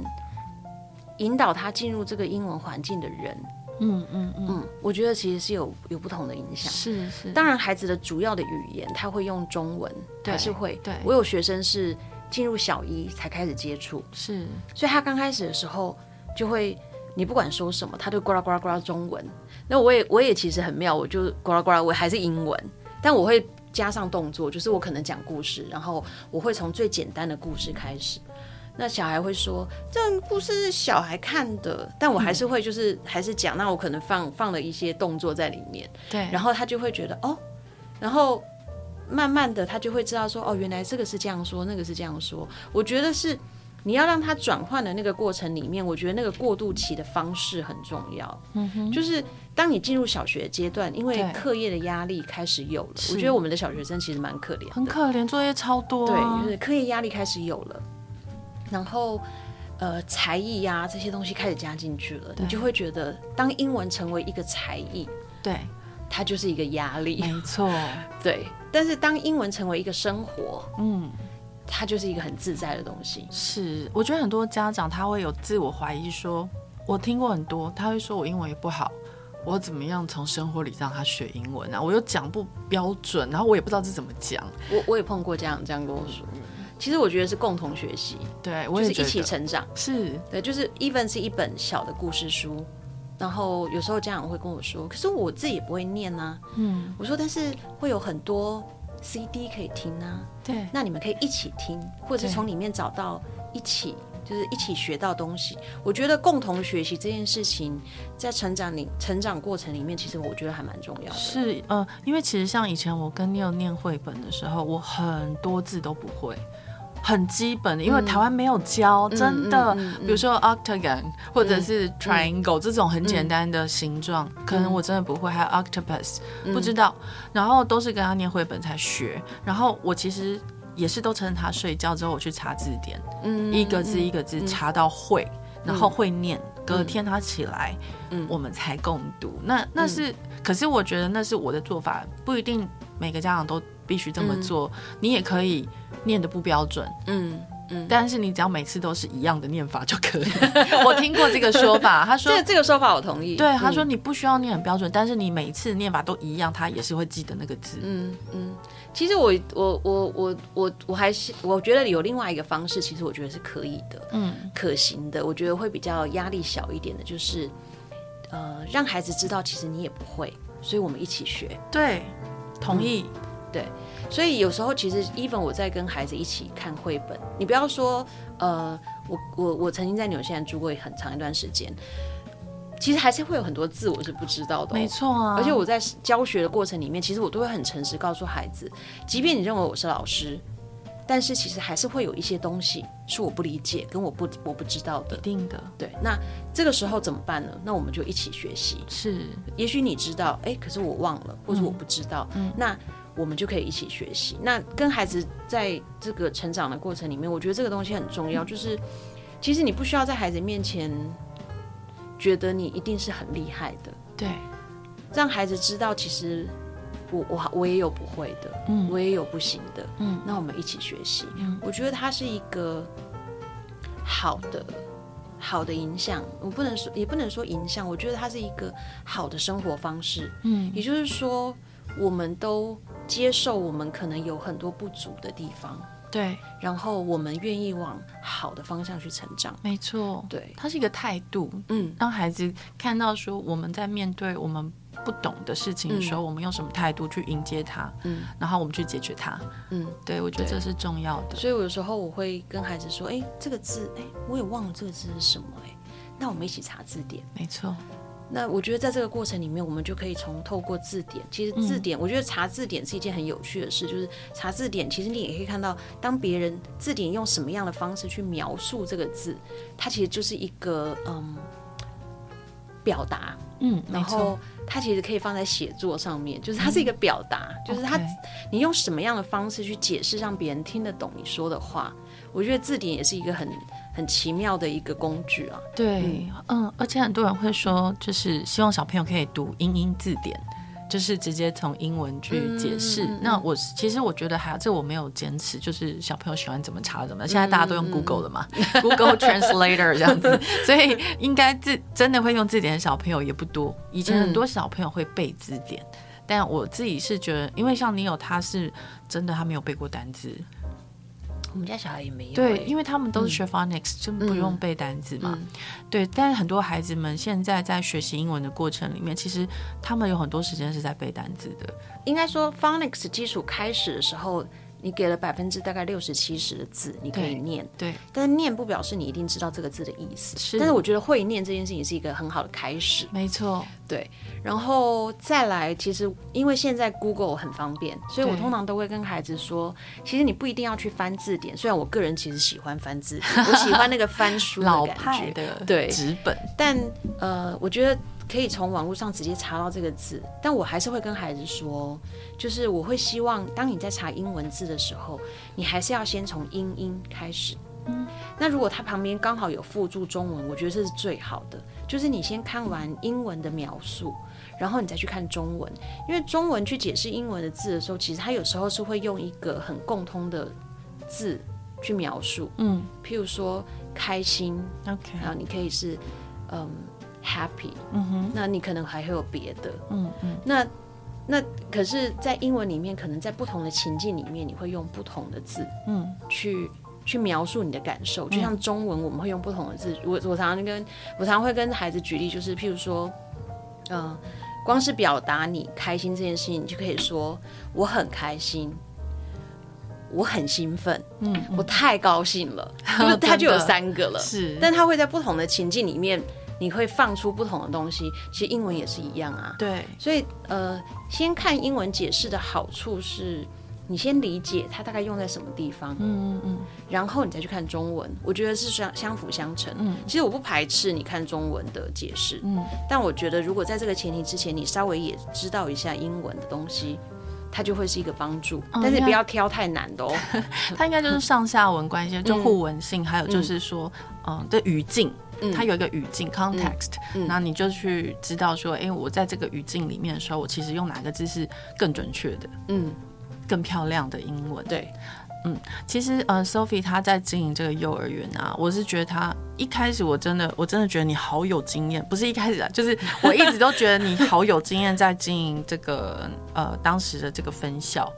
引导他进入这个英文环境的人。嗯嗯嗯，嗯，我觉得其实是有有不同的影响。是是，当然孩子的主要的语言他会用中文，还是会。对，我有学生是进入小一才开始接触，是，所以他刚开始的时候就会，你不管说什么，他都呱啦呱啦呱啦中文。那我也我也其实很妙，我就呱啦呱啦，我还是英文，但我会加上动作，就是我可能讲故事，然后我会从最简单的故事开始。那小孩会说，这故事是小孩看的，但我还是会就是还是讲，那我可能放放了一些动作在里面，对，然后他就会觉得哦，然后慢慢的他就会知道说哦，原来这个是这样说，那个是这样说。我觉得是你要让他转换的那个过程里面，我觉得那个过渡期的方式很重要。嗯哼，就是当你进入小学阶段，因为课业的压力开始有了，我觉得我们的小学生其实蛮可怜，很可怜，作业超多，对，就是课业压力开始有了。然后，呃，才艺呀、啊、这些东西开始加进去了，你就会觉得，当英文成为一个才艺，对，它就是一个压力，没 错，对。但是当英文成为一个生活，嗯，它就是一个很自在的东西。是，我觉得很多家长他会有自我怀疑说，说我听过很多，他会说我英文也不好，我怎么样从生活里让他学英文啊？我又讲不标准，然后我也不知道这怎么讲。我我也碰过这样这样跟我说。嗯其实我觉得是共同学习，对，我也就是一起成长，是。对，就是 even 是一本小的故事书，然后有时候家长会跟我说，可是我自己也不会念啊，嗯，我说但是会有很多 CD 可以听啊，对，那你们可以一起听，或者是从里面找到一起，就是一起学到东西。我觉得共同学习这件事情，在成长里成长过程里面，其实我觉得还蛮重要的。是呃，因为其实像以前我跟 Neil 念绘本的时候，我很多字都不会。很基本的，因为台湾没有教，嗯、真的。比如说 octagon 或者是 triangle、嗯、这种很简单的形状，嗯、可能我真的不会。还有 octopus、嗯、不知道，然后都是跟他念绘本才学。然后我其实也是都趁他睡觉之后，我去查字典，嗯、一个字一个字查到会，嗯、然后会念。隔天他起来，嗯、我们才共读。那那是，嗯、可是我觉得那是我的做法，不一定每个家长都必须这么做。嗯、你也可以。念的不标准，嗯嗯，但是你只要每次都是一样的念法就可以。我听过这个说法，他说这这个说法我同意。对，他说你不需要念很标准，但是你每次念法都一样，他也是会记得那个字。嗯嗯，其实我我我我我我还是我觉得有另外一个方式，其实我觉得是可以的，嗯，可行的。我觉得会比较压力小一点的，就是呃，让孩子知道其实你也不会，所以我们一起学。对，同意。对。所以有时候其实，even 我在跟孩子一起看绘本，你不要说，呃，我我我曾经在纽西兰住过很长一段时间，其实还是会有很多字我是不知道的。没错啊。而且我在教学的过程里面，其实我都会很诚实告诉孩子，即便你认为我是老师，但是其实还是会有一些东西是我不理解，跟我不我不知道的。一定的。对。那这个时候怎么办呢？那我们就一起学习。是。也许你知道，哎，可是我忘了，或者我不知道。嗯。那。我们就可以一起学习。那跟孩子在这个成长的过程里面，我觉得这个东西很重要。就是，其实你不需要在孩子面前觉得你一定是很厉害的。对，让孩子知道，其实我我我也有不会的，嗯，我也有不行的，嗯。那我们一起学习。嗯，我觉得它是一个好的好的影响。我不能说，也不能说影响。我觉得它是一个好的生活方式。嗯，也就是说，我们都。接受我们可能有很多不足的地方，对，然后我们愿意往好的方向去成长，没错，对，它是一个态度，嗯，让孩子看到说我们在面对我们不懂的事情的时候，嗯、我们用什么态度去迎接它，嗯，然后我们去解决它，嗯，对，我觉得这是重要的。所以有时候我会跟孩子说，哎，这个字，哎，我也忘了这个字是什么，哎，那我们一起查字典，没错。那我觉得在这个过程里面，我们就可以从透过字典，其实字典，我觉得查字典是一件很有趣的事，就是查字典，其实你也可以看到，当别人字典用什么样的方式去描述这个字，它其实就是一个嗯表达，嗯，然后它其实可以放在写作上面，就是它是一个表达，嗯、就是它你用什么样的方式去解释，让别人听得懂你说的话。我觉得字典也是一个很很奇妙的一个工具啊。对，嗯，而且很多人会说，就是希望小朋友可以读英英字典。就是直接从英文去解释。嗯、那我其实我觉得还有这我没有坚持，就是小朋友喜欢怎么查怎么。现在大家都用 Google 了嘛、嗯、Google Translator 这样子，所以应该字真的会用字典的小朋友也不多。以前很多小朋友会背字典，嗯、但我自己是觉得，因为像你有他是真的他没有背过单字。我们家小孩也没有。对，因为他们都是学 phonics，就不用背单词嘛。对，但是很多孩子们现在在学习英文的过程里面，其实他们有很多时间是在背单词的。应该说，phonics 基础开始的时候。你给了百分之大概六十七十的字，你可以念，对，对，但是念不表示你一定知道这个字的意思。是，但是我觉得会念这件事情是一个很好的开始。没错，对，然后再来，其实因为现在 Google 很方便，所以我通常都会跟孩子说，其实你不一定要去翻字典。虽然我个人其实喜欢翻字典，我喜欢那个翻书的感觉，老派的对纸本，但呃，我觉得。可以从网络上直接查到这个字，但我还是会跟孩子说，就是我会希望当你在查英文字的时候，你还是要先从英英开始。嗯，那如果它旁边刚好有附注中文，我觉得这是最好的。就是你先看完英文的描述，然后你再去看中文，因为中文去解释英文的字的时候，其实它有时候是会用一个很共通的字去描述。嗯，譬如说开心，OK，然后你可以是嗯。Happy，嗯哼，那你可能还会有别的，嗯嗯，那那可是，在英文里面，可能在不同的情境里面，你会用不同的字，嗯，去去描述你的感受。就像中文，我们会用不同的字。我我常常跟我常常会跟孩子举例，就是譬如说，嗯、呃，光是表达你开心这件事情，你就可以说我很开心，我很兴奋，嗯，我太高兴了，就是它就有三个了，是，但它会在不同的情境里面。你会放出不同的东西，其实英文也是一样啊。对，所以呃，先看英文解释的好处是，你先理解它大概用在什么地方，嗯嗯嗯，然后你再去看中文，我觉得是相相辅相成。嗯，其实我不排斥你看中文的解释，嗯，但我觉得如果在这个前提之前，你稍微也知道一下英文的东西，它就会是一个帮助，但是不要挑太难的哦。它应该就是上下文关系，就互文性，还有就是说，嗯，的语境。它有一个语境 context，那你就去知道说，哎，我在这个语境里面的时候，我其实用哪个字是更准确的，嗯，更漂亮的英文。对，嗯，其实呃，Sophie 她在经营这个幼儿园啊，我是觉得她一开始我真的我真的觉得你好有经验，不是一开始啊，就是我一直都觉得你好有经验在经营这个呃当时的这个分校。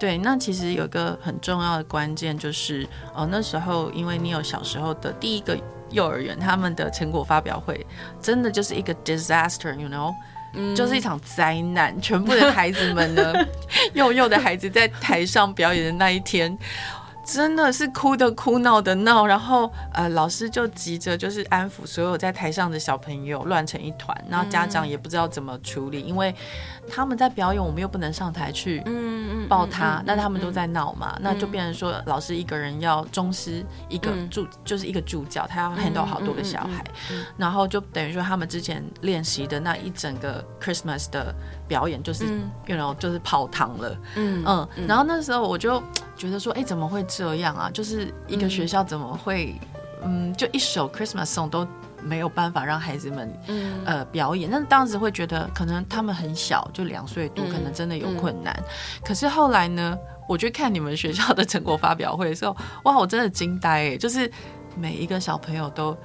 对，那其实有一个很重要的关键就是，呃，那时候因为你有小时候的第一个。幼儿园他们的成果发表会，真的就是一个 disaster，you know，、嗯、就是一场灾难。全部的孩子们呢，幼幼的孩子在台上表演的那一天。真的是哭的哭，闹的闹，然后呃，老师就急着就是安抚所有在台上的小朋友，乱成一团，然后家长也不知道怎么处理，因为他们在表演，我们又不能上台去抱他，那他们都在闹嘛，那就变成说老师一个人要中师一个助，就是一个助教，他要 handle 好多个小孩，然后就等于说他们之前练习的那一整个 Christmas 的表演就是，you know，就是泡汤了，嗯嗯，然后那时候我就。觉得说，哎，怎么会这样啊？就是一个学校怎么会，嗯，嗯，就一首 Christmas song 都没有办法让孩子们，嗯，呃，表演。那当时会觉得，可能他们很小，就两岁多，可能真的有困难。可是后来呢，我去看你们学校的成果发表会的时候，哇，我真的惊呆哎！就是每一个小朋友都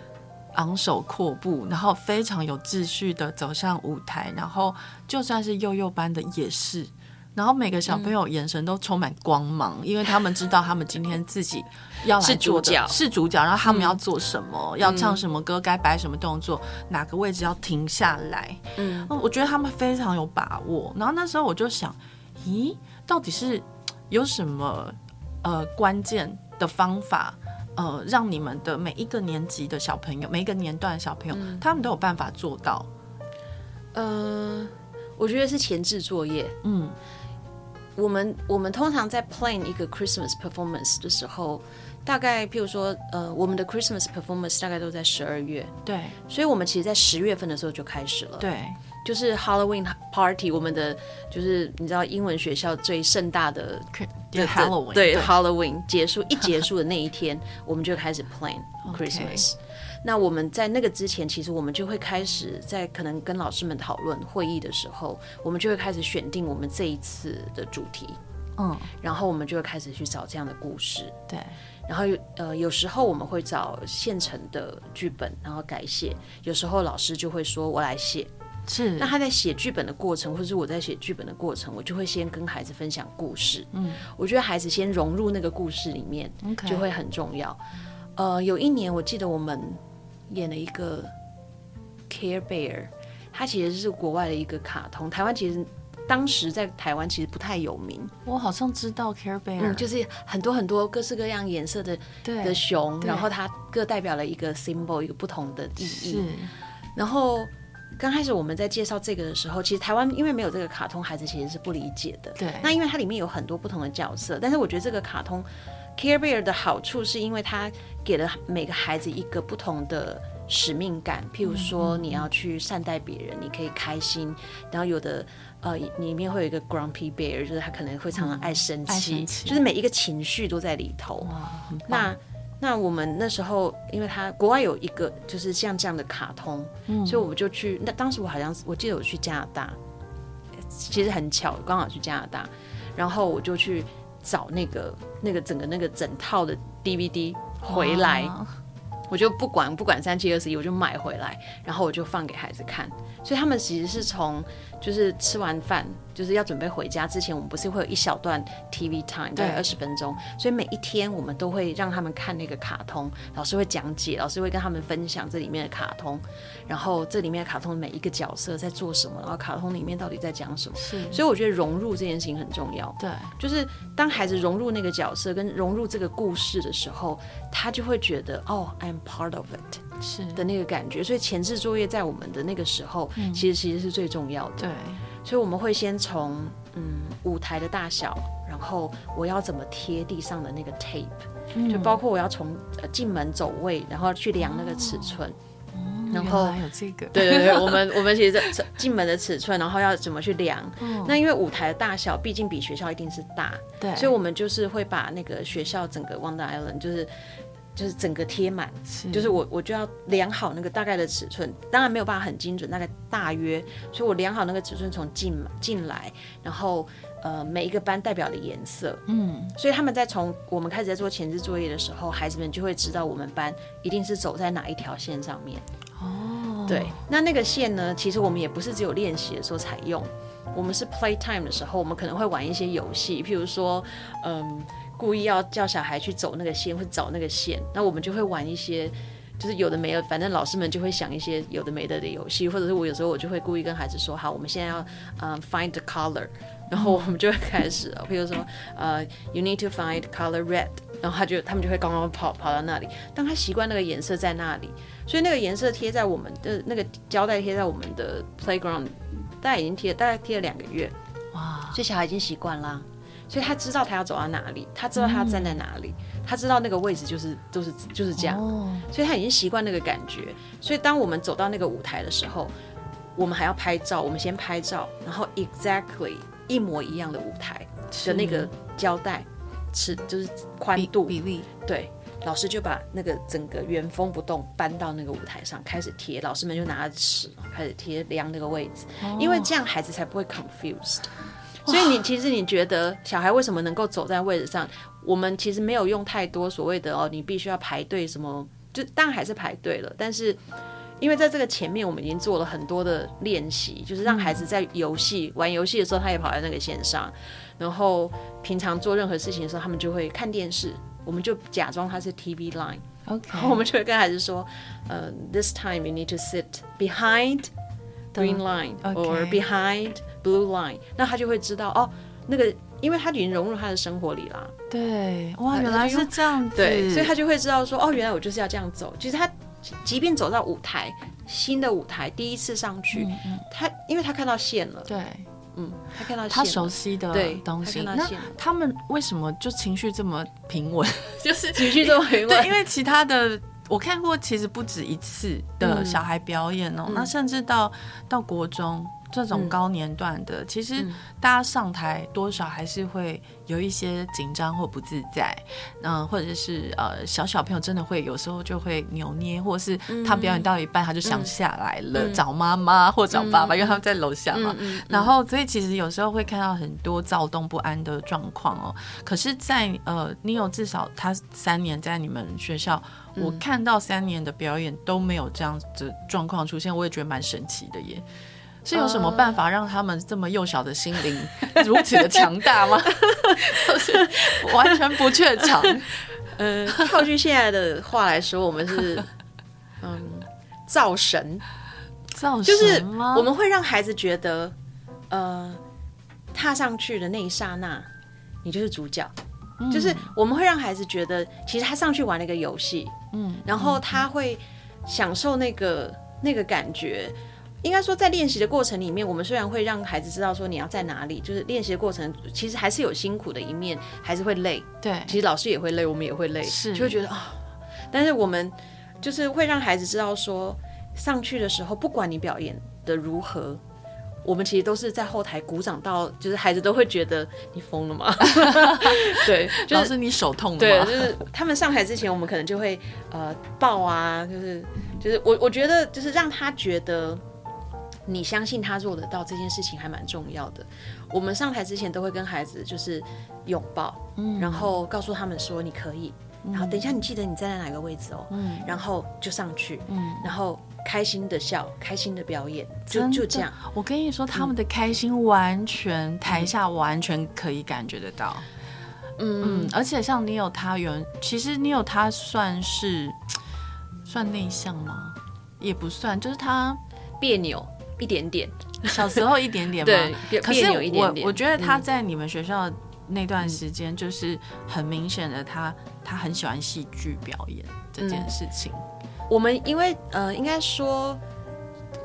昂首阔步，然后非常有秩序的走上舞台，然后就算是幼幼班的也是。然后每个小朋友眼神都充满光芒，嗯、因为他们知道他们今天自己要来做的是主角，是主角。然后他们要做什么，嗯、要唱什么歌，该摆什么动作，哪个位置要停下来。嗯，我觉得他们非常有把握。然后那时候我就想，咦，到底是有什么呃关键的方法，呃，让你们的每一个年级的小朋友，每一个年段的小朋友，嗯、他们都有办法做到？呃，我觉得是前置作业。嗯。我们我们通常在 plan 一个 Christmas performance 的时候，大概譬如说，呃，我们的 Christmas performance 大概都在十二月，对，所以我们其实，在十月份的时候就开始了，对，就是 Halloween party，我们的就是你知道英文学校最盛大的，对 Halloween，对 Halloween 结束一结束的那一天，我们就开始 plan Christmas。那我们在那个之前，其实我们就会开始在可能跟老师们讨论会议的时候，我们就会开始选定我们这一次的主题，嗯，然后我们就会开始去找这样的故事，对，然后呃有时候我们会找现成的剧本，然后改写，有时候老师就会说我来写，是，那他在写剧本的过程，或者是我在写剧本的过程，我就会先跟孩子分享故事，嗯，我觉得孩子先融入那个故事里面.就会很重要，呃，有一年我记得我们。演了一个 Care Bear，它其实是国外的一个卡通。台湾其实当时在台湾其实不太有名。我好像知道 Care Bear，嗯，就是很多很多各式各样颜色的的熊，然后它各代表了一个 symbol，一个不同的意义。是。然后刚开始我们在介绍这个的时候，其实台湾因为没有这个卡通，孩子其实是不理解的。对。那因为它里面有很多不同的角色，但是我觉得这个卡通。Care Bear 的好处是因为它给了每个孩子一个不同的使命感，譬如说你要去善待别人，你可以开心。然后有的呃里面会有一个 Grumpy Bear，就是他可能会常常爱生气，就是每一个情绪都在里头。那那我们那时候，因为他国外有一个就是像这样的卡通，所以我们就去。那当时我好像我记得我去加拿大，其实很巧，刚好去加拿大，然后我就去。找那个那个整个那个整套的 DVD 回来，我就不管不管三七二十一，我就买回来，然后我就放给孩子看，所以他们其实是从就是吃完饭。就是要准备回家之前，我们不是会有一小段 TV time，大概二十分钟，所以每一天我们都会让他们看那个卡通，老师会讲解，老师会跟他们分享这里面的卡通，然后这里面的卡通每一个角色在做什么，然后卡通里面到底在讲什么。是，所以我觉得融入这件事情很重要。对，就是当孩子融入那个角色跟融入这个故事的时候，他就会觉得哦，I'm part of it，是的那个感觉。所以前置作业在我们的那个时候，嗯、其实其实是最重要的。对。所以我们会先从嗯舞台的大小，然后我要怎么贴地上的那个 tape，、嗯、就包括我要从进门走位，然后去量那个尺寸，哦、然后还有这个，对对对，我们 我们其实进门的尺寸，然后要怎么去量？哦、那因为舞台的大小毕竟比学校一定是大，对，所以我们就是会把那个学校整个 Wonder Island 就是。就是整个贴满，是就是我我就要量好那个大概的尺寸，当然没有办法很精准，大概大约，所以我量好那个尺寸从进进来，然后呃每一个班代表的颜色，嗯，所以他们在从我们开始在做前置作业的时候，孩子们就会知道我们班一定是走在哪一条线上面。哦，对，那那个线呢，其实我们也不是只有练习的时候才用，我们是 play time 的时候，我们可能会玩一些游戏，譬如说，嗯。故意要叫小孩去走那个线，或找那个线，那我们就会玩一些，就是有的没有，反正老师们就会想一些有的没的的游戏，或者是我有时候我就会故意跟孩子说，好，我们现在要嗯、uh, find the color，然后我们就会开始了，比如说呃、uh, you need to find color red，然后他就他们就会刚刚跑跑到那里，当他习惯那个颜色在那里，所以那个颜色贴在我们的那个胶带贴在我们的 playground，大概已经贴大概贴了两个月，哇，所以小孩已经习惯啦。所以他知道他要走到哪里，他知道他要站在哪里，嗯、他知道那个位置就是都是就是这样，哦、所以他已经习惯那个感觉。所以当我们走到那个舞台的时候，我们还要拍照，我们先拍照，然后 exactly 一模一样的舞台的那个胶带尺就是宽度。比，比例，对，老师就把那个整个原封不动搬到那个舞台上开始贴，老师们就拿着尺开始贴量那个位置，哦、因为这样孩子才不会 confused。所以你其实你觉得小孩为什么能够走在位置上？我们其实没有用太多所谓的哦，你必须要排队什么，就当然还是排队了。但是因为在这个前面，我们已经做了很多的练习，就是让孩子在游戏玩游戏的时候，他也跑在那个线上。然后平常做任何事情的时候，他们就会看电视，我们就假装他是 TV line，OK，然后我们就会跟孩子说，呃，this time you need to sit behind green line or behind。Blue line，那他就会知道哦，那个，因为他已经融入他的生活里啦。对，哇，原来是这样子。对，所以他就会知道说，哦，原来我就是要这样走。其实他即便走到舞台，新的舞台，第一次上去，嗯嗯、他因为他看到线了，对，嗯，他看到他熟悉的东西，他那他们为什么就情绪这么平稳？就是情绪这么平稳？对，因为其他的。我看过，其实不止一次的小孩表演哦，嗯、那甚至到到国中这种高年段的，嗯、其实大家上台多少还是会有一些紧张或不自在，嗯、呃，或者是呃小小朋友真的会有时候就会扭捏，或者是他表演到一半他就想下来了，嗯、找妈妈或找爸爸，嗯、因为他们在楼下嘛，然后所以其实有时候会看到很多躁动不安的状况哦。可是在，在呃你有至少他三年在你们学校。我看到三年的表演都没有这样子状况出现，我也觉得蛮神奇的耶。是有什么办法让他们这么幼小的心灵 如此的强大吗？是完全不怯场。嗯，套句现在的话来说，我们是嗯造神，造神就是我们会让孩子觉得，呃，踏上去的那一刹那，你就是主角。就是我们会让孩子觉得，其实他上去玩了一个游戏，嗯，然后他会享受那个那个感觉。应该说，在练习的过程里面，我们虽然会让孩子知道说你要在哪里，就是练习的过程其实还是有辛苦的一面，还是会累。对，其实老师也会累，我们也会累，是就会觉得啊、哦。但是我们就是会让孩子知道说，上去的时候，不管你表演的如何。我们其实都是在后台鼓掌到，就是孩子都会觉得你疯了吗？对，就是你手痛吗？对，就是他们上台之前，我们可能就会呃抱啊，就是就是我我觉得就是让他觉得你相信他做得到这件事情还蛮重要的。我们上台之前都会跟孩子就是拥抱，嗯，然后告诉他们说你可以，然后等一下你记得你站在哪个位置哦，嗯，然后就上去，嗯，然后。开心的笑，开心的表演，就就这样。我跟你说，他们的开心完全台下完全可以感觉得到。嗯嗯，而且像 Neo 他原，其实 Neo 他算是算内向吗？也不算，就是他别扭一点点，小时候一点点嘛。对，可是我我觉得他在你们学校那段时间，就是很明显的他，他他很喜欢戏剧表演这件事情。我们因为呃，应该说，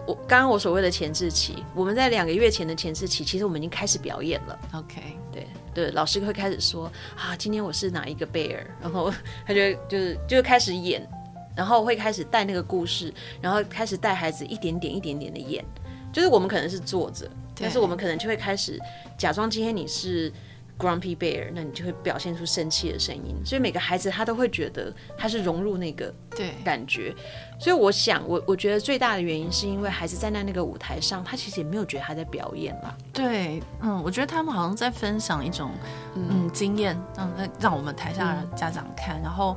我刚刚我所谓的前置期，我们在两个月前的前置期，其实我们已经开始表演了。OK，对对，老师会开始说啊，今天我是哪一个贝尔，然后他就就是就开始演，然后会开始带那个故事，然后开始带孩子一点点一点点的演，就是我们可能是坐着，但是我们可能就会开始假装今天你是。Grumpy Bear，那你就会表现出生气的声音，所以每个孩子他都会觉得他是融入那个对感觉，所以我想我我觉得最大的原因是因为孩子站在那个舞台上，他其实也没有觉得他在表演嘛。对，嗯，我觉得他们好像在分享一种嗯，嗯经验，让让我们台下的家长看，嗯、然后。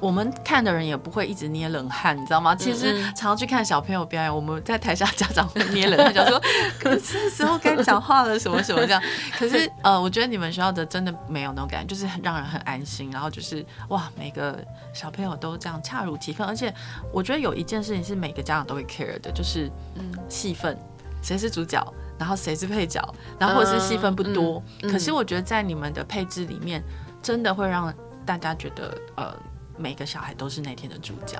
我们看的人也不会一直捏冷汗，你知道吗？其实常常去看小朋友表演，我们在台下家长会捏冷汗，讲说 可是时候该讲话了，什么什么这样。可是呃，我觉得你们学校的真的没有那种感觉，就是很让人很安心。然后就是哇，每个小朋友都这样恰如其分。而且我觉得有一件事情是每个家长都会 care 的，就是嗯，戏份，谁是主角，然后谁是配角，然后或者是戏份不多。嗯嗯、可是我觉得在你们的配置里面，真的会让大家觉得呃。每个小孩都是那天的主角，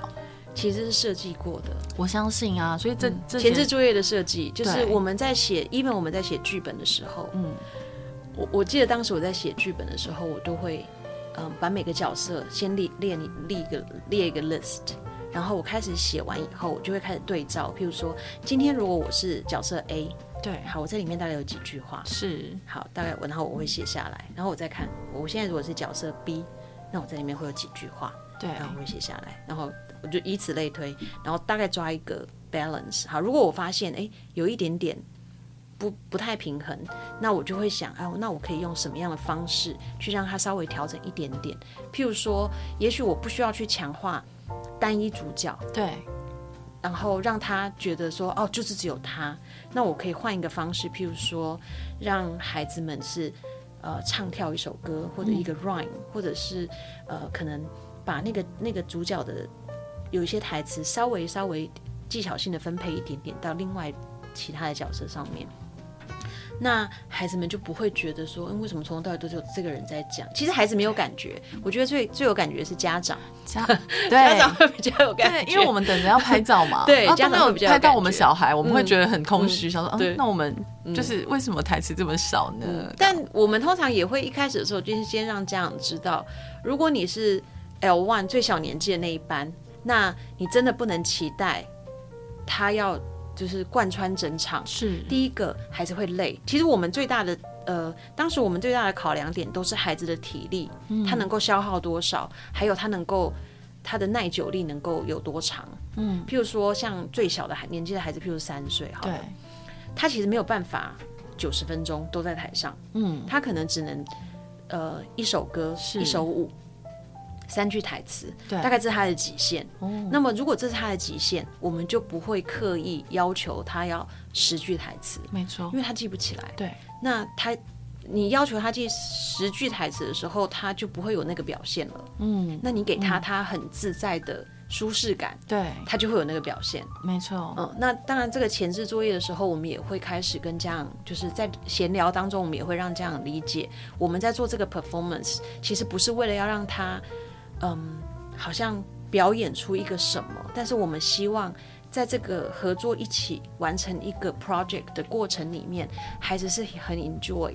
其实是设计过的。我相信啊，所以这、嗯、这前置作业的设计，就是我们在写，even 我们在写剧本的时候，嗯，我我记得当时我在写剧本的时候，我都会嗯把每个角色先列列列一个列一个 list，然后我开始写完以后，我就会开始对照。譬如说，今天如果我是角色 A，对，好，我在里面大概有几句话，是好，大概我然后我会写下来，然后我再看，我现在如果是角色 B，那我在里面会有几句话。对，然后我会写下来，然后我就以此类推，然后大概抓一个 balance。好，如果我发现哎有一点点不不太平衡，那我就会想，哎，那我可以用什么样的方式去让它稍微调整一点点？譬如说，也许我不需要去强化单一主角，对，然后让他觉得说，哦，就是只有他，那我可以换一个方式，譬如说，让孩子们是呃唱跳一首歌，或者一个 rhyme，嗯，或者是呃可能。把那个那个主角的有一些台词稍微稍微技巧性的分配一点点到另外其他的角色上面，那孩子们就不会觉得说，嗯，为什么从头到尾都是有这个人在讲？其实孩子没有感觉，我觉得最最有感觉的是家长，家长会比较有感觉，因为我们等着要拍照嘛，对，家长拍到我们小孩，我们会觉得很空虚，想说，嗯，那我们就是为什么台词这么少呢？嗯，但我们通常也会一开始的时候，就是先让家长知道，如果你是 L one 最小年纪的那一班，那你真的不能期待他要。就是贯穿整场，是第一个孩子会累。其实我们最大的呃，当时我们最大的考量点都是孩子的体力，嗯、他能够消耗多少，还有他能够他的耐久力能够有多长。嗯，譬如说像最小的孩年纪的孩子，譬如三岁，好，对，他其实没有办法九十分钟都在台上，嗯，他可能只能呃一首歌，一首舞。三句台词，对，大概这是他的极限。哦，那么如果这是他的极限，我们就不会刻意要求他要十句台词，没错，因为他记不起来。对，那他，你要求他记十句台词的时候，他就不会有那个表现了。嗯，那你给他他很自在的舒适感，对、嗯，他就会有那个表现。没错。嗯，那当然，这个前置作业的时候，我们也会开始跟家长，就是在闲聊当中，我们也会让家长理解，我们在做这个 performance，其实不是为了要让他。嗯，好像表演出一个什么，但是我们希望在这个合作一起完成一个 project 的过程里面，孩子是很 enjoy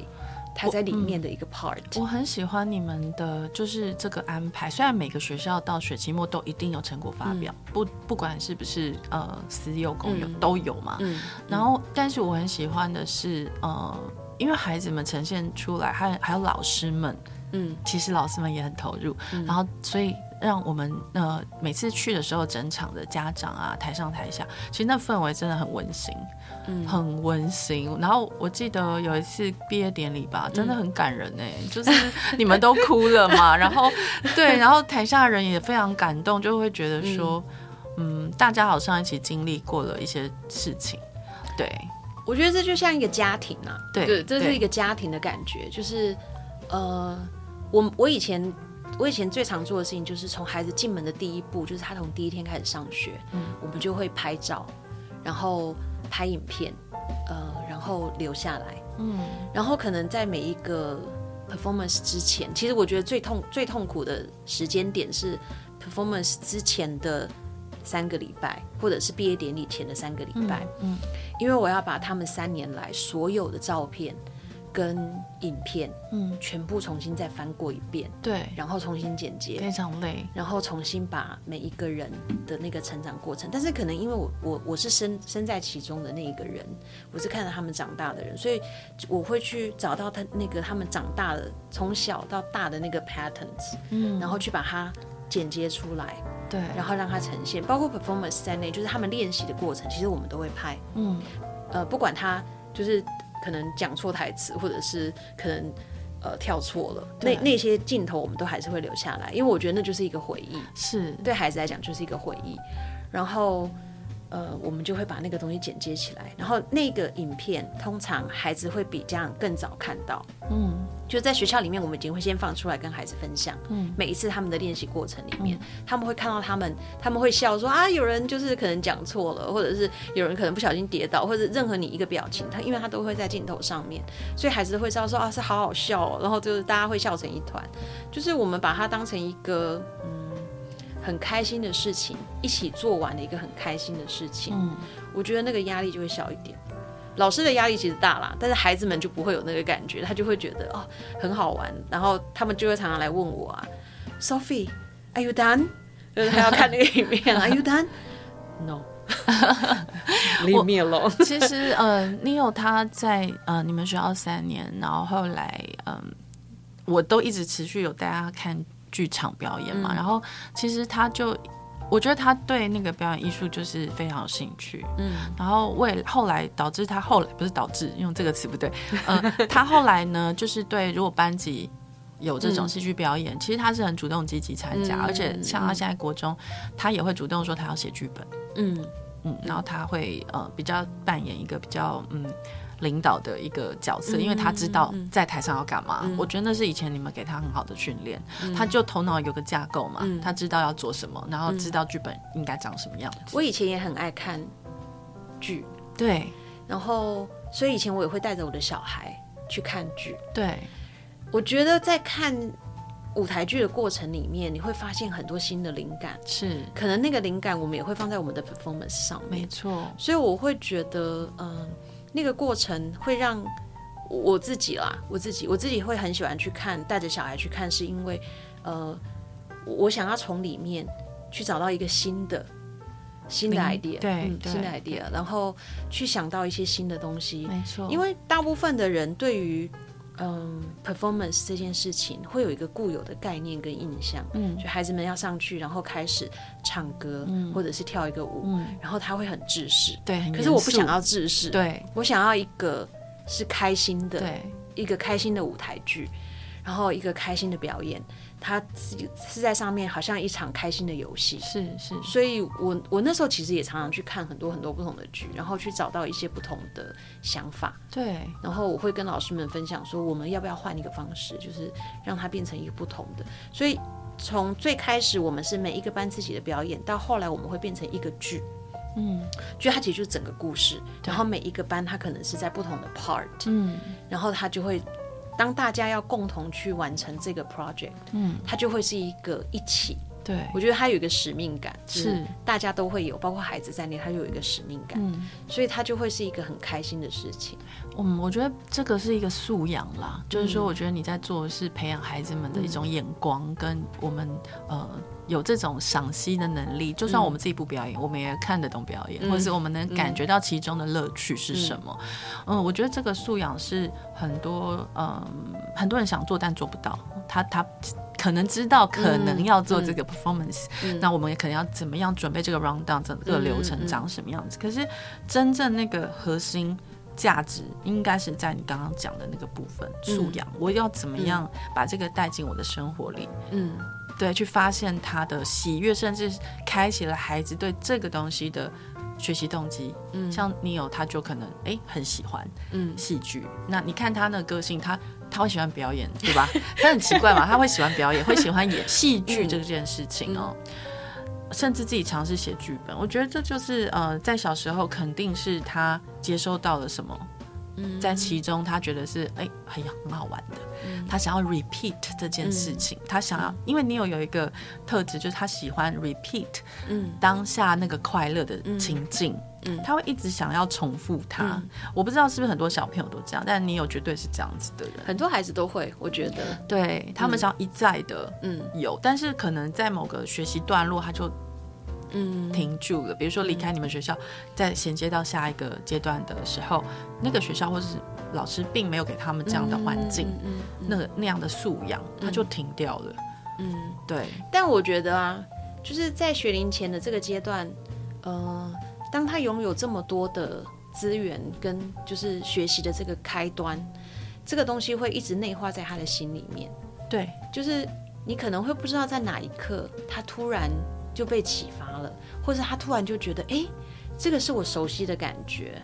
他在里面的一个 part。我，嗯，我很喜欢你们的就是这个安排，虽然每个学校到学期末都一定有成果发表，嗯，不不管是不是呃私有公有，嗯，都有嘛。嗯，然后但是我很喜欢的是呃，因为孩子们呈现出来，还有还有老师们。嗯，其实老师们也很投入，嗯、然后所以让我们呃每次去的时候，整场的家长啊，台上台下，其实那氛围真的很温馨，嗯，很温馨。然后我记得有一次毕业典礼吧，真的很感人哎、嗯，就是你们都哭了嘛，然后对，然后台下人也非常感动，就会觉得说，嗯，嗯，大家好像一起经历过了一些事情，对，我觉得这就像一个家庭啊，对，对，这是一个家庭的感觉，就是呃。我我以前我以前最常做的事情就是从孩子进门的第一步，就是他从第一天开始上学，嗯，我们就会拍照，然后拍影片，呃，然后留下来，嗯，然后可能在每一个 performance 之前，其实我觉得最痛最痛苦的时间点是 performance 之前的三个礼拜，或者是毕业典礼前的三个礼拜，嗯，嗯，因为我要把他们三年来所有的照片。跟影片，嗯，全部重新再翻过一遍，对，然后重新剪接，非常累，然后重新把每一个人的那个成长过程，但是可能因为我我我是身身在其中的那一个人，我是看着他们长大的人，所以我会去找到他那个他们长大的从小到大的那个 patterns，嗯，然后去把它剪接出来，对，然后让它呈现，包括 performance 在内，就是他们练习的过程，其实我们都会拍，嗯，呃，不管他就是。可能讲错台词，或者是可能呃跳错了，那那些镜头我们都还是会留下来，因为我觉得那就是一个回忆，是。对孩子来讲就是一个回忆，然后。呃，我们就会把那个东西剪接起来，然后那个影片通常孩子会比这样更早看到。嗯，就在学校里面，我们已经会先放出来跟孩子分享。嗯，每一次他们的练习过程里面，嗯，他们会看到他们，他们会笑说啊，有人就是可能讲错了，或者是有人可能不小心跌倒，或者任何你一个表情，他因为他都会在镜头上面，所以孩子会知道说啊，是好好笑哦，然后就是大家会笑成一团，就是我们把它当成一个嗯。很开心的事情，一起做完的一个很开心的事情，嗯，我觉得那个压力就会小一点。老师的压力其实大啦，但是孩子们就不会有那个感觉，他就会觉得哦很好玩，然后他们就会常常来问我啊，Sophie，Are you done？就是他要看那个影片，Are you done？No，Leave me alone。其实呃，Neil 他在呃你们学校三年，然后后来嗯、呃，我都一直持续有带他看。剧场表演嘛，嗯，然后其实他就，我觉得他对那个表演艺术就是非常有兴趣，嗯，然后为后来导致他后来不是导致用这个词不对，嗯，他后来呢就是对如果班级有这种戏剧表演，嗯，其实他是很主动积极参加，嗯，而且像他现在国中，嗯，他也会主动说他要写剧本，嗯。嗯，然后他会呃比较扮演一个比较嗯。领导的一个角色，因为他知道在台上要干嘛。我觉得那是以前你们给他很好的训练、嗯，他就头脑有个架构嘛、嗯，他知道要做什么，然后知道剧本应该长什么样子。我以前也很爱看剧，对，然后所以以前我也会带着我的小孩去看剧。对，我觉得在看舞台剧的过程里面，你会发现很多新的灵感。是，可能那个灵感我们也会放在我们的 performance 上面。没错。所以我会觉得，嗯、呃，那个过程会让我自己啦，我自己，我自己会很喜欢去看，带着小孩去看，是因为，呃，我想要从里面去找到一个新的。新的 idea，对，嗯、新的 idea，然后去想到一些新的东西，没错。因为大部分的人对于嗯 performance 这件事情会有一个固有的概念跟印象，嗯，就孩子们要上去，然后开始唱歌，嗯，或者是跳一个舞，嗯，然后他会很制式，对。可是我不想要制式，对，我想要一个是开心的，对，一个开心的舞台剧，然后一个开心的表演。他是在上面，好像一场开心的游戏。是是，所以我我那时候其实也常常去看很多很多不同的剧，然后去找到一些不同的想法。对，然后我会跟老师们分享说，我们要不要换一个方式，就是让它变成一个不同的。所以从最开始我们是每一个班自己的表演，到后来我们会变成一个剧。嗯，就它其实就是整个故事，然后每一个班它可能是在不同的 part。嗯，然后它就会。当大家要共同去完成这个 project，嗯，它就会是一个一起。对，我觉得它有一个使命感，是大家都会有，包括孩子在内，他就有一个使命感，嗯，所以它就会是一个很开心的事情。嗯，我觉得这个是一个素养啦，就是说，我觉得你在做的是培养孩子们的一种眼光，跟我们呃。有这种赏析的能力，就算我们自己不表演，嗯、我们也看得懂表演，嗯、或者是我们能感觉到其中的乐趣是什么。嗯，嗯，我觉得这个素养是很多嗯很多人想做但做不到。他他可能知道可能要做这个 performance，那我们也可能要怎么样准备这个 round down 整个流程长什么样子。可是真正那个核心价值应该是在你刚刚讲的那个部分素养。嗯、我要怎么样把这个带进我的生活里？嗯。对，去发现他的喜悦，甚至开启了孩子对这个东西的学习动机。嗯，像你有他就可能哎很喜欢嗯戏剧。那你看他的个性，他他会喜欢表演，对吧？他很奇怪嘛，他会喜欢表演，会喜欢演戏剧这件事情哦。嗯嗯、甚至自己尝试写剧本，我觉得这就是呃，在小时候肯定是他接收到了什么。在其中，他觉得是哎，很、欸、很好玩的。嗯、他想要 repeat 这件事情，嗯、他想要，因为你有有一个特质，就是他喜欢 repeat，嗯，当下那个快乐的情境，嗯，他会一直想要重复它。嗯、我不知道是不是很多小朋友都这样，但你有绝对是这样子的人，很多孩子都会，我觉得，对他们想要一再的，嗯，有，但是可能在某个学习段落，他就。嗯，停住了。比如说离开你们学校，再衔接到下一个阶段的时候，那个学校或是老师并没有给他们这样的环境，那个那样的素养，他就停掉了。嗯，对。但我觉得啊，就是在学龄前的这个阶段，呃，当他拥有这么多的资源跟就是学习的这个开端，这个东西会一直内化在他的心里面。对，就是你可能会不知道在哪一刻，他突然。就被启发了，或者他突然就觉得，哎，这个是我熟悉的感觉。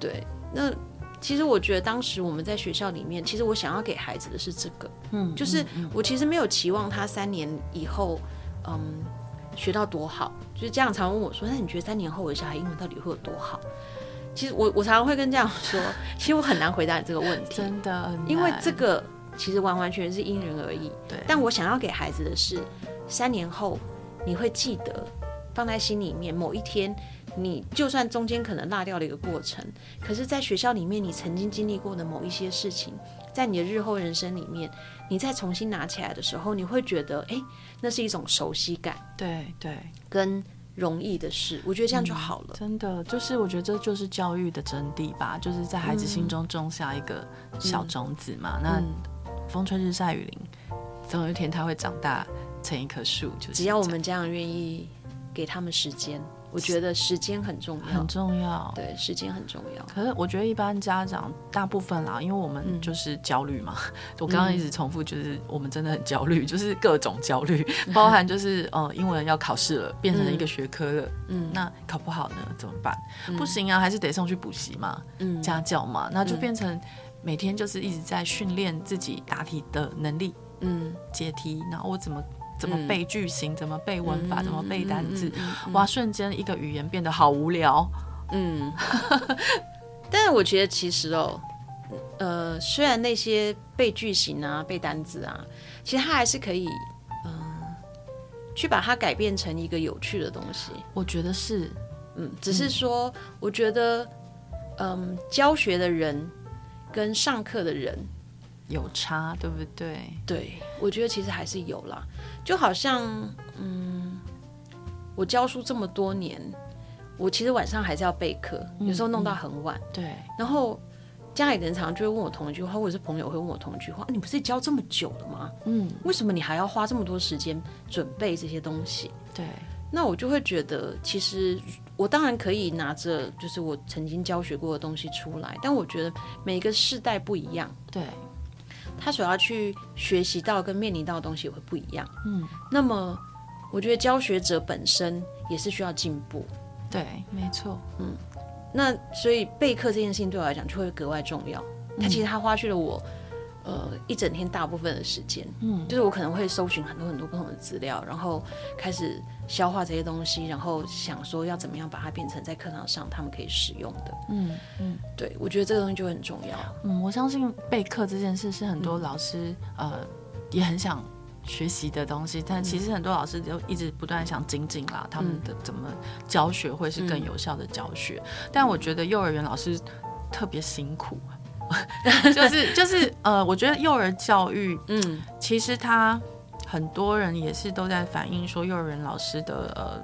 对，那其实我觉得当时我们在学校里面，其实我想要给孩子的是这个，嗯，就是我其实没有期望他三年以后，嗯，学到多好。就是家长常问我说，那你觉得三年后我的小孩英文到底会有多好？其实我我常常会跟家长说，其实我很难回答你这个问题，真的，因为这个其实完完全全是因人而异。对，但我想要给孩子的是三年后。你会记得，放在心里面。某一天，你就算中间可能落掉了一个过程，可是，在学校里面，你曾经经历过的某一些事情，在你的日后人生里面，你再重新拿起来的时候，你会觉得，哎，那是一种熟悉感。对对，跟容易的事，我觉得这样就好了。嗯，真的，就是我觉得这就是教育的真谛吧，就是在孩子心中种下一个小种子嘛。嗯，那风吹日晒雨淋，总有一天他会长大。成一棵树，就是只要我们家长愿意给他们时间，我觉得时间很重要，很重要。对，时间很重要。可是我觉得一般家长大部分啦，因为我们就是焦虑嘛。嗯、我刚刚一直重复，就是我们真的很焦虑，就是各种焦虑，包含就是呃，英文要考试了，变成了一个学科了，嗯，那考不好呢怎么办？嗯、不行啊，还是得送去补习嘛，嗯，家教嘛，那就变成每天就是一直在训练自己答题的能力，嗯，解题，然后我怎么。怎么背句型？怎么背文法？怎么背单字？哇！瞬间一个语言变得好无聊。嗯，但是我觉得其实哦，呃，虽然那些背句型啊、背单字啊，其实它还是可以，嗯、呃，去把它改变成一个有趣的东西。我觉得是，嗯，只是说，嗯、我觉得，嗯，教学的人跟上课的人有差，对不对？对，我觉得其实还是有啦。就好像，嗯，我教书这么多年。我其实晚上还是要备课，有时候弄到很晚。对，然后家里人常常就会问我同一句话，或者是朋友会问我同一句话：“你不是教这么久了吗？嗯，为什么你还要花这么多时间准备这些东西？”对，那我就会觉得，其实我当然可以拿着就是我曾经教学过的东西出来，但我觉得每一个世代不一样，对，他所要去学习到跟面临到的东西也会不一样。嗯，那么我觉得教学者本身也是需要进步。对，没错，嗯，那所以备课这件事情对我来讲就会格外重要。他其实他花去了我，呃，一整天大部分的时间，嗯，就是我可能会搜寻很多很多不同的资料，然后开始消化这些东西，然后想说要怎么样把它变成在课堂上他们可以使用的，嗯嗯，对，我觉得这个东西就很重要。嗯，我相信备课这件事是很多老师，嗯、呃，也很想。学习的东西，但其实很多老师就一直不断想精进啦，他们的怎么教学会是更有效的教学。嗯、但我觉得幼儿园老师特别辛苦，就是就是呃，我觉得幼儿教育，嗯，其实他很多人也是都在反映说，幼儿园老师的呃，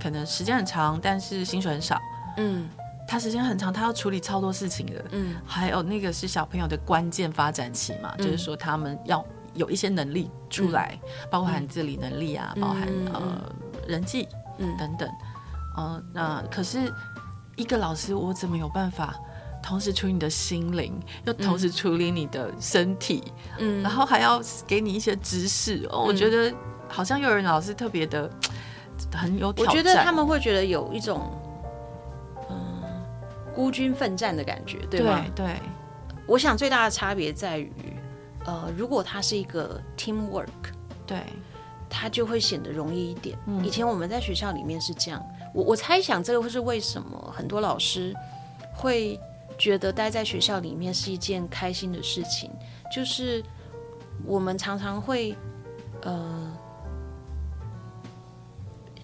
可能时间很长，但是薪水很少，嗯，他时间很长，他要处理超多事情的，嗯，还有那个是小朋友的关键发展期嘛，嗯、就是说他们要。有一些能力出来，嗯、包含自理能力啊，嗯、包含呃人际等等，嗯、呃，那可是一个老师，我怎么有办法同时处理你的心灵，又同时处理你的身体，嗯，然后还要给你一些知识？哦，我觉得好像幼儿园老师特别的 很有挑战。我觉得他们会觉得有一种嗯孤军奋战的感觉，对吗？对，对，我想最大的差别在于。呃，如果它是一个 teamwork，对，它就会显得容易一点。嗯，以前我们在学校里面是这样，我我猜想这个会是为什么很多老师会觉得待在学校里面是一件开心的事情，就是我们常常会呃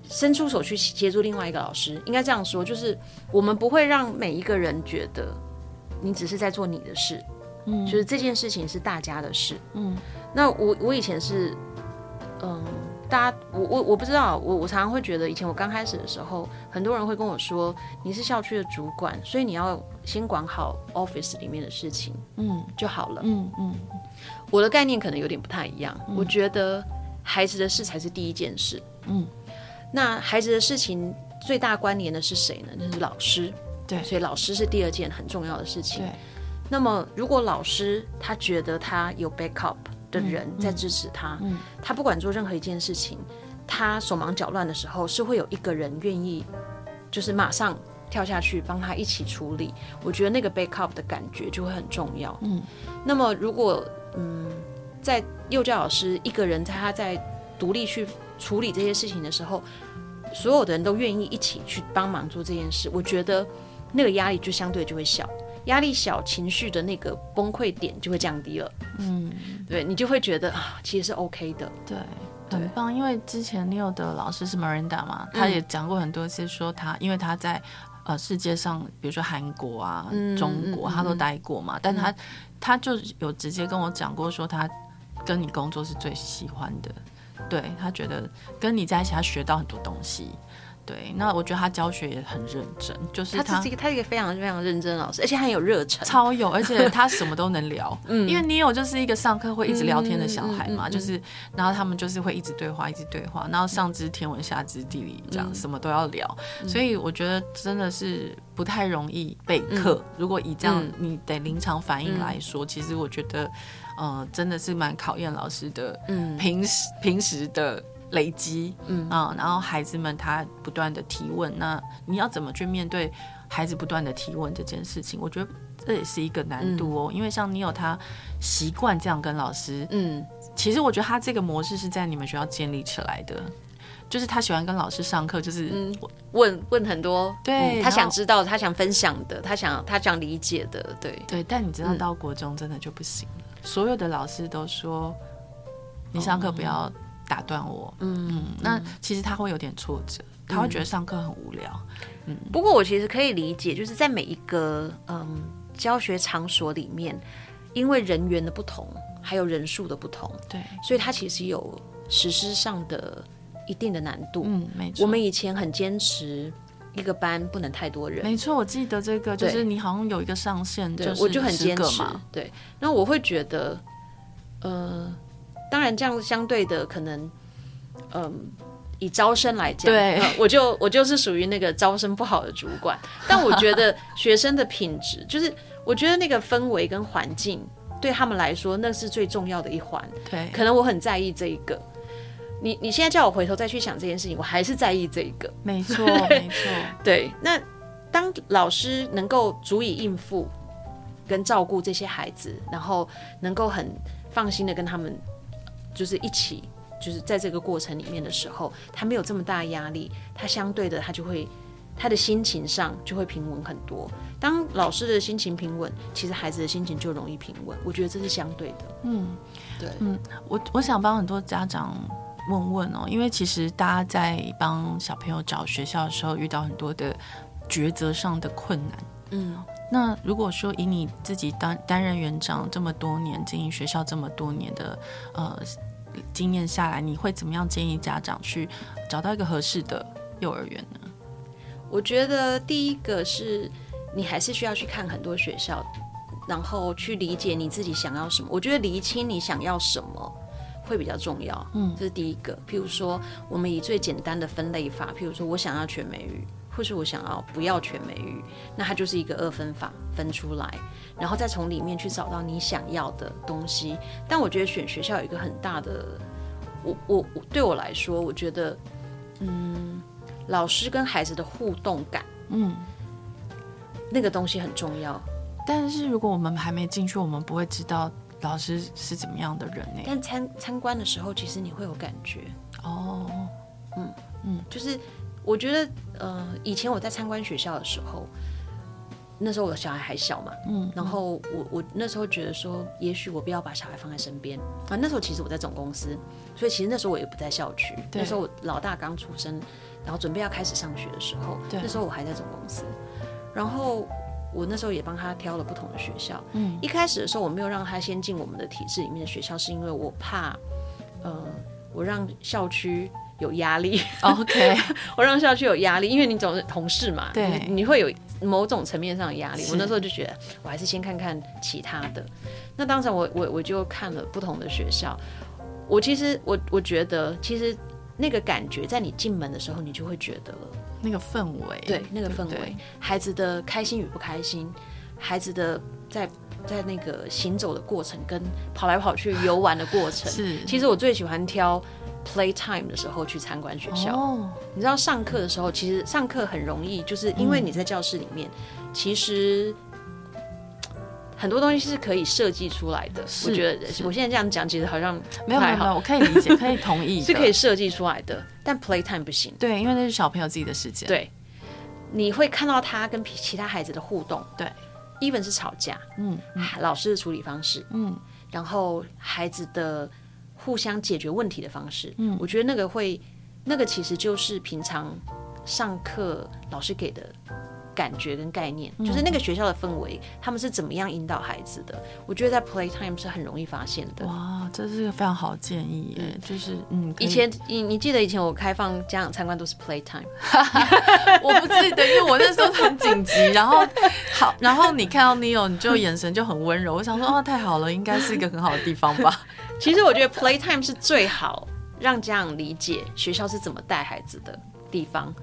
伸出手去协助另外一个老师，应该这样说，就是我们不会让每一个人觉得你只是在做你的事。嗯，就是这件事情是大家的事。嗯，那我我以前是，嗯，大家我我我不知道，我我常常会觉得，以前我刚开始的时候，很多人会跟我说，你是校区的主管，所以你要先管好 office 里面的事情，嗯，就好了。嗯嗯，我的概念可能有点不太一样。我觉得孩子的事才是第一件事。嗯，那孩子的事情最大关联的是谁呢？那是老师。对，所以老师是第二件很重要的事情。对。那么，如果老师他觉得他有 backup 的人在支持他，他不管做任何一件事情，他手忙脚乱的时候，是会有一个人愿意，就是马上跳下去帮他一起处理。我觉得那个 backup 的感觉就会很重要。嗯，那么如果嗯，在幼教老师一个人在他在独立去处理这些事情的时候，所有的人都愿意一起去帮忙做这件事，我觉得那个压力就相对就会小。压力小，情绪的那个崩溃点就会降低了。嗯，对，你就会觉得啊，其实是 OK 的。对，很棒。因为之前你有的老师是 Miranda 嘛，他也讲过很多次，说他因为他在呃世界上，比如说韩国啊、中国，他都待过嘛，但他他就有直接跟我讲过，说他跟你工作是最喜欢的。对，他觉得跟你在一起，他学到很多东西。对，那我觉得他教学也很认真，就是他他是一个他是一个非常非常认真的老师，而且很有热忱，超有，而且 他什么都能聊。嗯，因为你有就是一个上课会一直聊天的小孩嘛，嗯嗯嗯嗯、就是然后他们就是会一直对话，一直对话，然后上知天文下知地理，这样、嗯、什么都要聊。所以我觉得真的是不太容易备课。嗯、如果以这样你得临场反应来说，嗯、其实我觉得，呃，真的是蛮考验老师的。嗯，平时平时的。累积，嗯。啊，然后孩子们他不断的提问，那你要怎么去面对孩子不断的提问这件事情？我觉得这也是一个难度哦，嗯、因为像你有他习惯这样跟老师，嗯，其实我觉得他这个模式是在你们学校建立起来的，就是他喜欢跟老师上课，就是问问很多，对，他想知道，他想分享的，他想他想理解的，对。对。但你知道到国中真的就不行了，所有的老师都说你上课不要打断我，嗯嗯。那其实他会有点挫折，他会觉得上课很无聊，嗯。不过我其实可以理解，就是在每一个嗯教学场所里面，因为人员的不同，还有人数的不同，对，所以他其实有实施上的。一定的难度，嗯，没错。我们以前很坚持一个班不能太多人，没错。我记得这个，就是你好像有一个上限，对，我就很坚持嘛。对，那我会觉得，呃，当然这样相对的可能，嗯、呃，以招生来讲，对，呃、我就我就是属于那个招生不好的主管。但我觉得学生的品质，就是我觉得那个氛围跟环境对他们来说，那是最重要的一环。对，可能我很在意这一个。你你现在叫我回头再去想这件事情，我还是在意这一个。没错，没错。对，那当老师能够足以应付跟照顾这些孩子，然后能够很放心的跟他们，就是一起，就是在这个过程里面的时候，他没有这么大压力，他相对的他就会，他的心情上就会平稳很多。当老师的心情平稳，其实孩子的心情就容易平稳。我觉得这是相对的。嗯，对，嗯，我我想帮很多家长。问问哦，因为其实大家在帮小朋友找学校的时候，遇到很多的抉择上的困难。嗯，那如果说以你自己当担任园长这么多年，经营学校这么多年的呃经验下来，你会怎么样建议家长去找到一个合适的幼儿园呢？我觉得第一个是你还是需要去看很多学校，然后去理解你自己想要什么。我觉得厘清你想要什么。会比较重要，嗯，这是第一个。譬如说，我们以最简单的分类法，譬如说我想要全美语，或是我想要不要全美语，那它就是一个二分法，分出来，然后再从里面去找到你想要的东西。但我觉得选学校有一个很大的，我我我对我来说，我觉得，嗯，老师跟孩子的互动感，嗯，那个东西很重要。但是如果我们还没进去，我们不会知道。老师是怎么样的人呢？但参参观的时候，其实你会有感觉哦。嗯嗯，就是我觉得，呃，以前我在参观学校的时候，那时候我的小孩还小嘛，嗯，然后我我那时候觉得说，也许我不要把小孩放在身边啊。那时候其实我在总公司，所以其实那时候我也不在校区。那时候我老大刚出生，然后准备要开始上学的时候，那时候我还在总公司，然后。我那时候也帮他挑了不同的学校。嗯，一开始的时候我没有让他先进我们的体制里面的学校，是因为我怕，呃，我让校区有压力。OK，我让校区有压力，因为你总是同事嘛，对，你，你会有某种层面上的压力。我那时候就觉得，我还是先看看其他的。那当时我我我就看了不同的学校。我其实我我觉得，其实那个感觉在你进门的时候，你就会觉得了。那个氛围，对那个氛围，孩子的开心与不开心，孩子的在在那个行走的过程，跟跑来跑去游玩的过程，是。其实我最喜欢挑 play time 的时候去参观学校。哦，你知道上课的时候，其实上课很容易，就是因为你在教室里面，嗯、其实。很多东西是可以设计出来的，我觉得我现在这样讲，其实好像没有没有没有，我可以理解，可以同意，是可以设计出来的。但 playtime 不行，对，因为那是小朋友自己的时间。对，你会看到他跟其他孩子的互动，对，even 是吵架，嗯，老师的处理方式，嗯，然后孩子的互相解决问题的方式，嗯，我觉得那个会，那个其实就是平常上课老师给的。感觉跟概念，就是那个学校的氛围，嗯，他们是怎么样引导孩子的？我觉得在 playtime 是很容易发现的。哇，这是一个非常好的建议耶！嗯，就是嗯，以前你你记得以前我开放家长参观都是 playtime，我不记得，因为我那时候很紧急。然后好，然后你看到 Neo，你就眼神就很温柔。我想说，哦，太好了，应该是一个很好的地方吧？其实我觉得 playtime 是最好让家长理解学校是怎么带孩子的地方。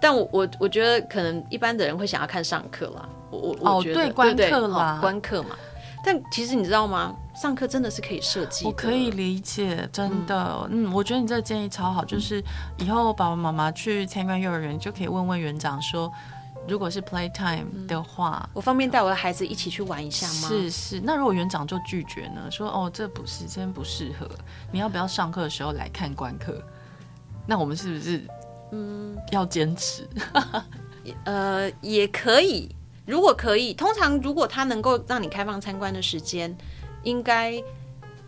但我我我觉得可能一般的人会想要看上课啦，我我我觉得、哦、对观课啦，观课嘛。但其实你知道吗？上课真的是可以设计。我可以理解，真的，嗯，嗯，我觉得你这个建议超好，就是以后爸爸妈妈去参观幼儿园，就可以问问园长说，如果是 playtime 的话，嗯、我方便带我的孩子一起去玩一下吗？是是，那如果园长就拒绝呢？说哦，这不是，真不适合，你要不要上课的时候来看观课？那我们是不是嗯要坚持？呃，也可以，如果可以，通常如果他能够让你开放参观的时间，应该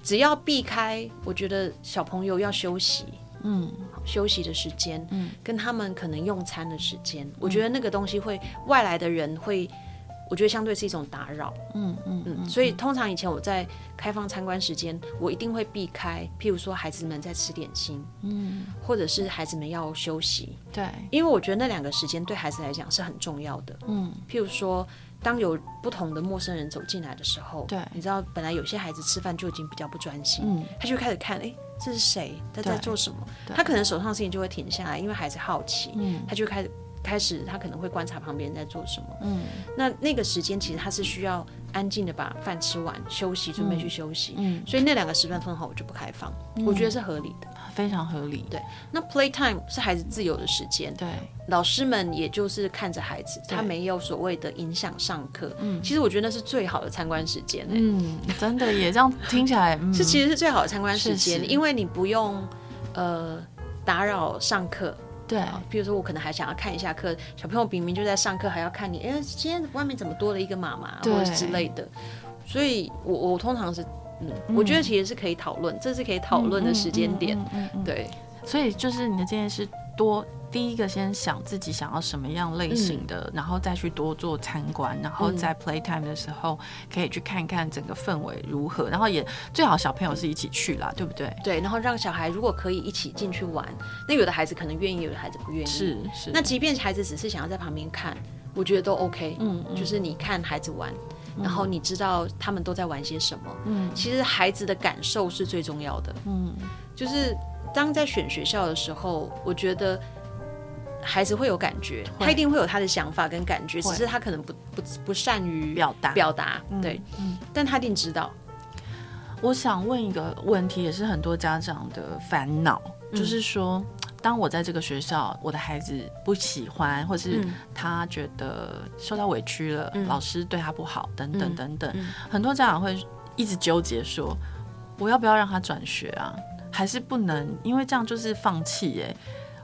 只要避开，我觉得小朋友要休息，嗯，休息的时间，嗯，跟他们可能用餐的时间，我觉得那个东西会外来的人会。我觉得相对是一种打扰，嗯嗯嗯，所以通常以前我在开放参观时间，我一定会避开，譬如说孩子们在吃点心，嗯，或者是孩子们要休息，对，因为我觉得那两个时间对孩子来讲是很重要的，嗯，譬如说当有不同的陌生人走进来的时候，对，你知道本来有些孩子吃饭就已经比较不专心，嗯，他就开始看，哎，这是谁？他在做什么？他可能手上的事情就会停下来，因为孩子好奇，嗯，他就开始。开始，他可能会观察旁边人在做什么。嗯，那那个时间其实他是需要安静的把饭吃完，休息，准备去休息。嗯，所以那两个时段通常我就不开放，我觉得是合理的，非常合理。对，那 playtime 是孩子自由的时间。对，老师们也就是看着孩子，他没有所谓的影响上课。嗯，其实我觉得那是最好的参观时间。嗯，真的也这样听起来是其实是最好的参观时间，因为你不用呃打扰上课。对，比如说我可能还想要看一下课，小朋友明明就在上课，还要看你，哎，今天外面怎么多了一个妈妈，或者之类的，所以我我通常是，嗯，我觉得其实是可以讨论，这是可以讨论的时间点，对，所以就是你的建议是多。第一个先想自己想要什么样类型的，嗯、然后再去多做参观，然后在 playtime 的时候可以去看看整个氛围如何，然后也最好小朋友是一起去啦，对不对？对，然后让小孩如果可以一起进去玩，那有的孩子可能愿意，有的孩子不愿意。是是。那即便孩子只是想要在旁边看，我觉得都 OK。嗯，就是你看孩子玩，嗯、然后你知道他们都在玩些什么。嗯，其实孩子的感受是最重要的。嗯，就是当在选学校的时候，我觉得。孩子会有感觉，他一定会有他的想法跟感觉，只是他可能不不不善于表达表达，对，嗯，但他一定知道。我想问一个问题，也是很多家长的烦恼，就是说，当我在这个学校，我的孩子不喜欢，或是他觉得受到委屈了，老师对他不好，等等等等，很多家长会一直纠结说，我要不要让他转学啊？还是不能？因为这样就是放弃耶。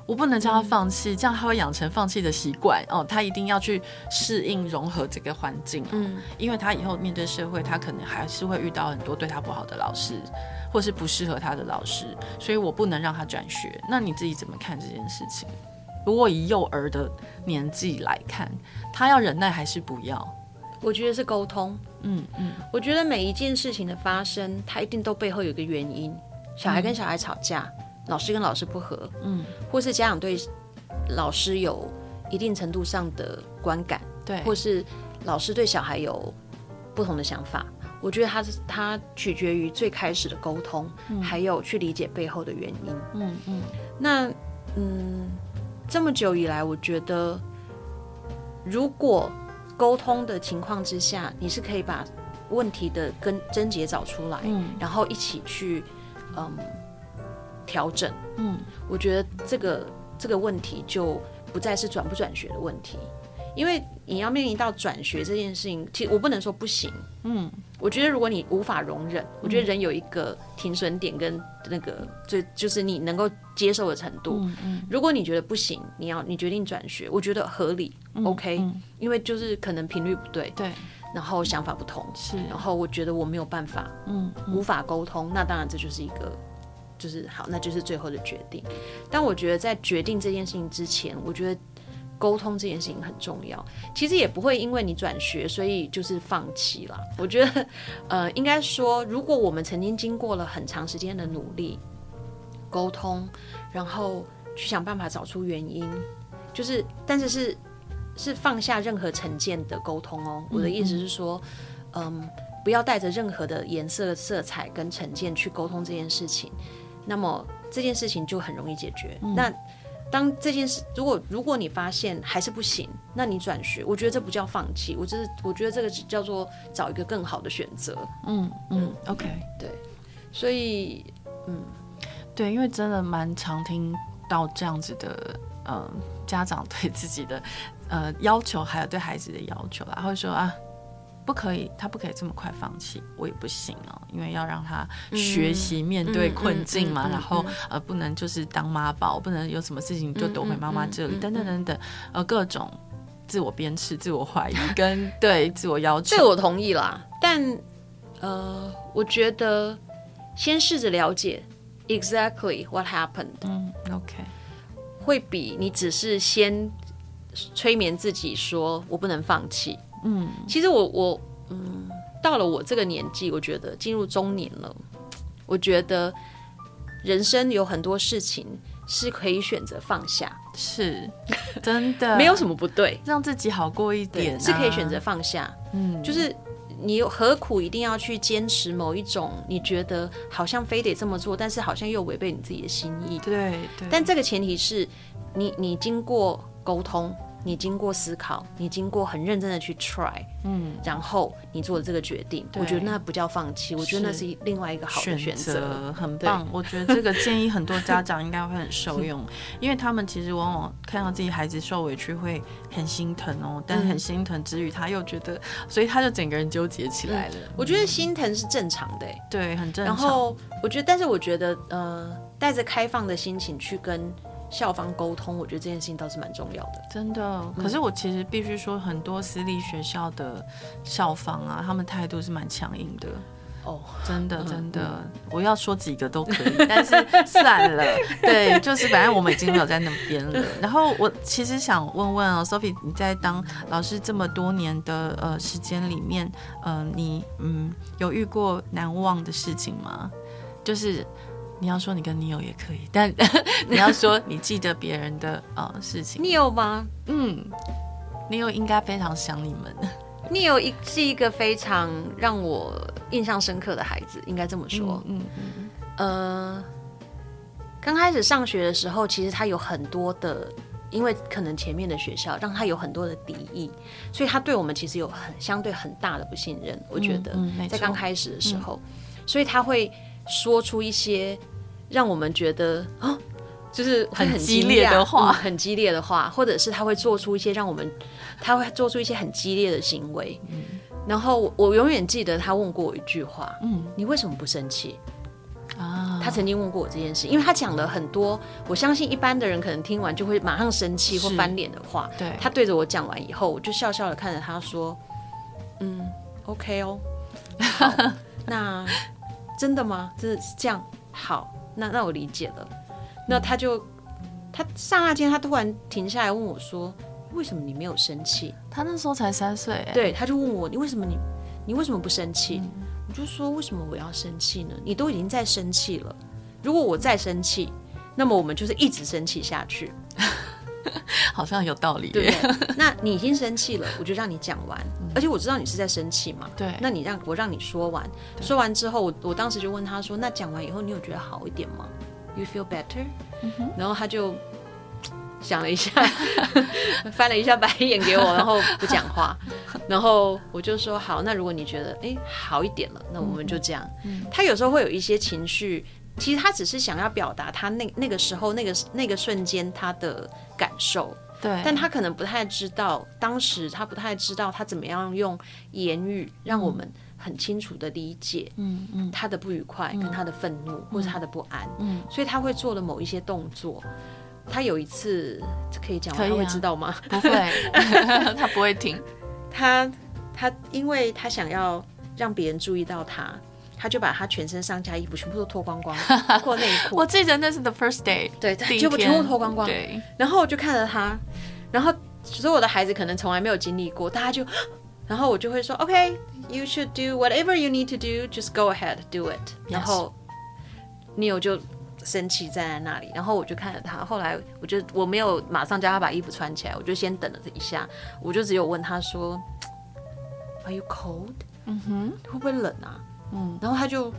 我不能叫他放弃，嗯、这样他会养成放弃的习惯哦。他一定要去适应、融合这个环境，嗯，因为他以后面对社会，他可能还是会遇到很多对他不好的老师，或是不适合他的老师，所以我不能让他转学。那你自己怎么看这件事情？如果以幼儿的年纪来看，他要忍耐还是不要？我觉得是沟通，嗯嗯。我觉得每一件事情的发生，他一定都背后有个原因。小孩跟小孩吵架。嗯老师跟老师不合，嗯，或是家长对老师有一定程度上的观感，对，或是老师对小孩有不同的想法，我觉得他是他取决于最开始的沟通，嗯，还有去理解背后的原因，嗯嗯。那嗯，这么久以来，我觉得如果沟通的情况之下，你是可以把问题的根症结找出来，嗯，然后一起去，嗯。调整，嗯，我觉得这个这个问题就不再是转不转学的问题，因为你要面临到转学这件事情，其实我不能说不行，嗯，我觉得如果你无法容忍，我觉得人有一个停损点跟那个最就是你能够接受的程度，嗯嗯，如果你觉得不行，你要你决定转学，我觉得合理，嗯，OK，嗯，因为就是可能频率不对，对，然后想法不同，是，然后我觉得我没有办法，嗯，无法沟通，那当然这就是一个。就是好，那就是最后的决定。但我觉得在决定这件事情之前，我觉得沟通这件事情很重要。其实也不会因为你转学，所以就是放弃了。我觉得，呃，应该说，如果我们曾经经过了很长时间的努力沟通，然后去想办法找出原因，就是，但是是是放下任何成见的沟通哦。我的意思是说，嗯，嗯，不要带着任何的颜色、色彩跟成见去沟通这件事情。那么这件事情就很容易解决。嗯、那当这件事，如果如果你发现还是不行，那你转学，我觉得这不叫放弃，我就是我觉得这个叫做找一个更好的选择。嗯嗯，OK，对，所以嗯，对，因为真的蛮常听到这样子的，呃，家长对自己的呃要求，还有对孩子的要求啦，会说啊，不可以，他不可以这么快放弃，我也不行哦，因为要让他学习面对困境嘛。然后呃，不能就是当妈宝，不能有什么事情就躲回妈妈这里，等等等等，呃，各种自我鞭笞、自我怀疑跟对自我要求。这我同意啦，但呃，我觉得先试着了解 exactly what happened，嗯，OK，会比你只是先催眠自己说我不能放弃。嗯，其实我我嗯，到了我这个年纪，我觉得进入中年了，我觉得人生有很多事情是可以选择放下，是真的，没有什么不对，让自己好过一点，啊，是可以选择放下。嗯，就是你何苦一定要去坚持某一种你觉得好像非得这么做，但是好像又违背你自己的心意。对对，但这个前提是你你经过沟通。你经过思考，你经过很认真的去 try，嗯，然后你做了这个决定，我觉得那不叫放弃，我觉得那是另外一个好的选择，很棒。我觉得这个建议很多家长应该会很受用，因为他们其实往往看到自己孩子受委屈会很心疼哦，但是很心疼之余，他又觉得，所以他就整个人纠结起来了。我觉得心疼是正常的，对，很正常。然后我觉得，但是我觉得，呃，带着开放的心情去跟。校方沟通，我觉得这件事情倒是蛮重要的，真的。可是我其实必须说，很多私立学校的校方啊，他们态度是蛮强硬的。哦，真的真的，我要说几个都可以，但是算了。对，就是反正我们已经没有在那边了。然后我其实想问问哦，Sophie，你在当老师这么多年的呃时间里面，呃，你嗯有遇过难忘的事情吗？就是。你要说你跟 Neo 也可以，但 你要说你记得别人的呃事情。Neo 吗？嗯，Neo 应该非常想你们。Neo 一是一个非常让我印象深刻的孩子，应该这么说。嗯嗯，嗯呃，刚开始上学的时候，其实他有很多的，因为可能前面的学校让他有很多的敌意，所以他对我们其实有很相对很大的不信任。我觉得，嗯嗯、在刚开始的时候，嗯、所以他会说出一些。让我们觉得啊，就是很，很激烈的话，嗯，很激烈的话，或者是他会做出一些让我们，他会做出一些很激烈的行为。嗯，然后我永远记得他问过我一句话，嗯，你为什么不生气？啊，他曾经问过我这件事，因为他讲了很多，我相信一般的人可能听完就会马上生气或翻脸的话。对，他对着我讲完以后，我就笑笑的看着他说，嗯，OK 哦，那真的吗？真的是这样？好。那那我理解了，那他就他刹那间他突然停下来问我说：“为什么你没有生气？”他那时候才三岁，对，他就问我：“你为什么你你为什么不生气？”嗯、我就说：“为什么我要生气呢？你都已经在生气了，如果我再生气，那么我们就是一直生气下去。”好像有道理，对不对？那你已经生气了，我就让你讲完，嗯、而且我知道你是在生气嘛。对，那你让我让你说完，说完之后，我我当时就问他说：“那讲完以后，你有觉得好一点吗？You feel better？” 嗯、然后他就想了一下，翻了一下白眼给我，然后不讲话。然后我就说：“好，那如果你觉得哎好一点了，那我们就这样。嗯”他有时候会有一些情绪。其实他只是想要表达他那那个时候那个那个瞬间他的感受，对，但他可能不太知道，当时他不太知道他怎么样用言语让我们很清楚的理解，嗯嗯，他的不愉快跟他的愤怒或者他的不安，嗯，所以他会做的某一些动作。他有一次可以讲，他会知道吗？不会，他不会听。他他因为他想要让别人注意到他。他就把他全身上下衣服全部都脱光光，包括内裤。我记得那是 the first day，对，他就全部脱光光。对，然后我就看着他，然后所有的孩子可能从来没有经历过，大家就，然后我就会说，OK，you should do whatever you need to do，just go ahead do it。然后 Neo 就生气站在那里，然后我就看着他。后来我就我没有马上叫他把衣服穿起来，我就先等了这一下，我就只有问他说，Are you cold？嗯哼，会不会冷啊？嗯，然后他就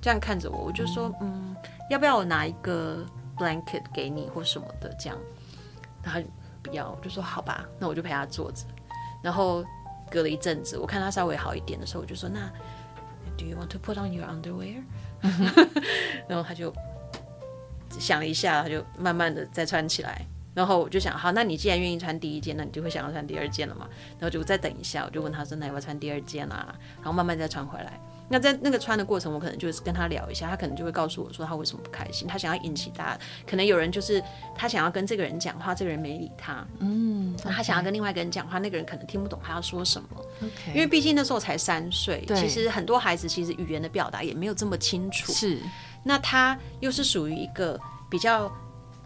这样看着我，我就说，嗯，要不要我拿一个 blanket 给你或什么的这样？然后他不要，我就说好吧，那我就陪他坐着。然后隔了一阵子，我看他稍微好一点的时候，我就说，那 Do you want to put on your underwear？然后他就想了一下，他就慢慢的再穿起来。然后我就想，好，那你既然愿意穿第一件，那你就会想要穿第二件了嘛？然后就再等一下，我就问他说，那要不要穿第二件啊？然后慢慢再穿回来。那在那个穿的过程，我可能就是跟他聊一下，他可能就会告诉我说他为什么不开心，他想要引起大家，可能有人就是他想要跟这个人讲话，这个人没理他，嗯，那他想要跟另外一个人讲话，那个人可能听不懂他要说什么，Okay. 因为毕竟那时候才三岁，其实很多孩子其实语言的表达也没有这么清楚，是，那他又是属于一个比较。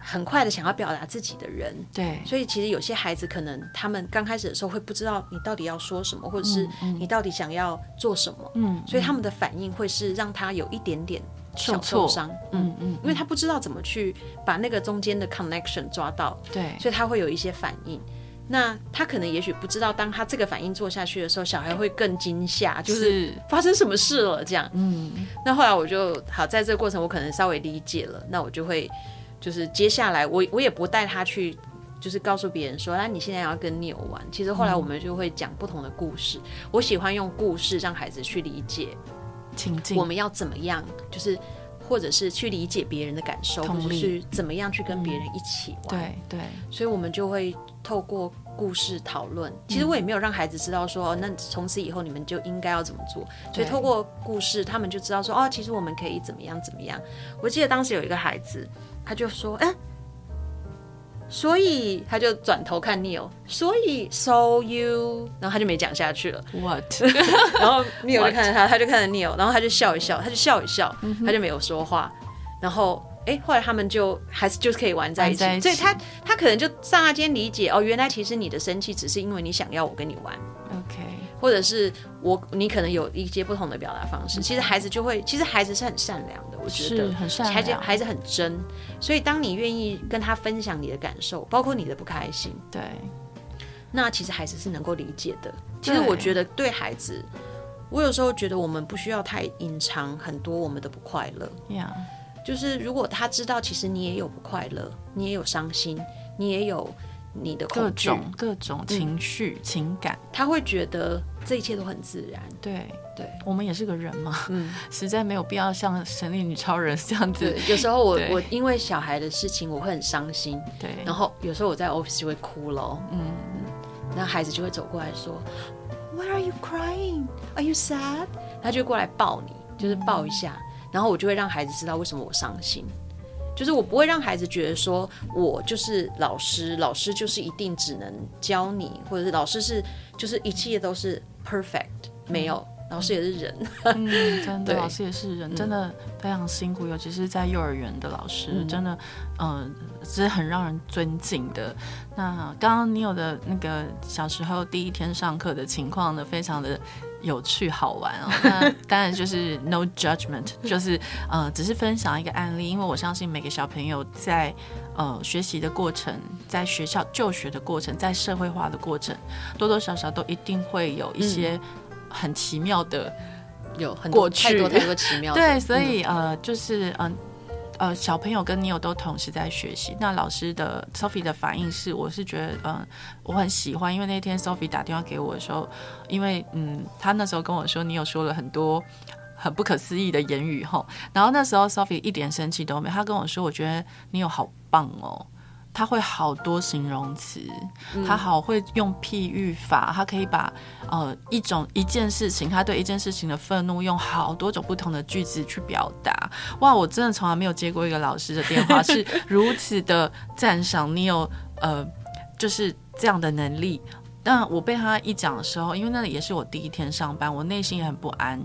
很快的想要表达自己的人，对，所以其实有些孩子可能他们刚开始的时候会不知道你到底要说什么，或者是你到底想要做什么，嗯，所以他们的反应会是让他有一点点小受伤，嗯嗯，因为他不知道怎么去把那个中间的 connection 抓到，对，所以他会有一些反应。那他可能也许不知道，当他这个反应做下去的时候，小孩会更惊吓，就是。发生什么事了这样，嗯。那后来我就好，在这个过程我可能稍微理解了，那我就会。就是接下来我我也不带他去，就是告诉别人说，那你现在要跟 Neo 玩。其实后来我们就会讲不同的故事。嗯、我喜欢用故事让孩子去理解情境，我们要怎么样，就是或者是去理解别人的感受，或者是怎么样去跟别人一起玩。对对，所以我们就会透过故事讨论。其实我也没有让孩子知道说，那从此以后你们就应该要怎么做。所以透过故事，他们就知道说，哦，其实我们可以怎么样怎么样。我记得当时有一个孩子。他就说：“哎、欸，所以他就转头看 Neil，所以 so you，然后他就没讲下去了。What？然后 Neil 就看着他，他就看着 Neil，然后他就笑一笑，他就笑一笑，他就没有说话。然后，哎、欸，后来他们就还是就是可以玩在一起。一起所以他他可能就刹那间理解哦，原来其实你的生气只是因为你想要我跟你玩。OK。”或者是我，你可能有一些不同的表达方式。其实孩子就会，其实孩子是很善良的，我觉得很善良。孩子孩子很真，所以当你愿意跟他分享你的感受，包括你的不开心，对，那其实孩子是能够理解的。其实我觉得对孩子，我有时候觉得我们不需要太隐藏很多我们的不快乐。Yeah. 就是如果他知道，其实你也有不快乐，你也有伤心，你也有。你的各种各种情绪、嗯、情感，他会觉得这一切都很自然。对对，我们也是个人嘛，嗯，实在没有必要像神力女超人这样子。有时候我我因为小孩的事情，我会很伤心。对，然后有时候我在 office 就会哭了。嗯，那孩子就会走过来说：“Why are you crying? Are you sad?” 他就过来抱你，就是抱一下，嗯、然后我就会让孩子知道为什么我伤心。就是我不会让孩子觉得说，我就是老师，老师就是一定只能教你，或者是老师是就是一切都是 perfect，没有，老师也是人，嗯，真的，老师也是人，真的非常辛苦，尤其是在幼儿园的老师，嗯、真的，嗯、呃，是很让人尊敬的。那刚刚你有的那个小时候第一天上课的情况呢，非常的。有趣好玩哦，那当然就是 no judgment，就是呃，只是分享一个案例，因为我相信每个小朋友在呃学习的过程，在学校就学的过程，在社会化的过程，多多少少都一定会有一些很奇妙的，有很多太多太多奇妙的，对，所以呃，就是嗯。呃呃，小朋友跟你有都同时在学习。那老师的 Sophie 的反应是，我是觉得，嗯、我很喜欢，因为那天 Sophie 打电话给我的时候，因为，嗯，他那时候跟我说你有说了很多很不可思议的言语吼，然后那时候 Sophie 一点生气都没有，他跟我说，我觉得你有好棒哦。他会好多形容词，他好会用譬喻法，他可以把呃一种一件事情，他对一件事情的愤怒，用好多种不同的句子去表达。哇，我真的从来没有接过一个老师的电话是如此的赞赏你有呃就是这样的能力。但我被他一讲的时候，因为那里也是我第一天上班，我内心也很不安。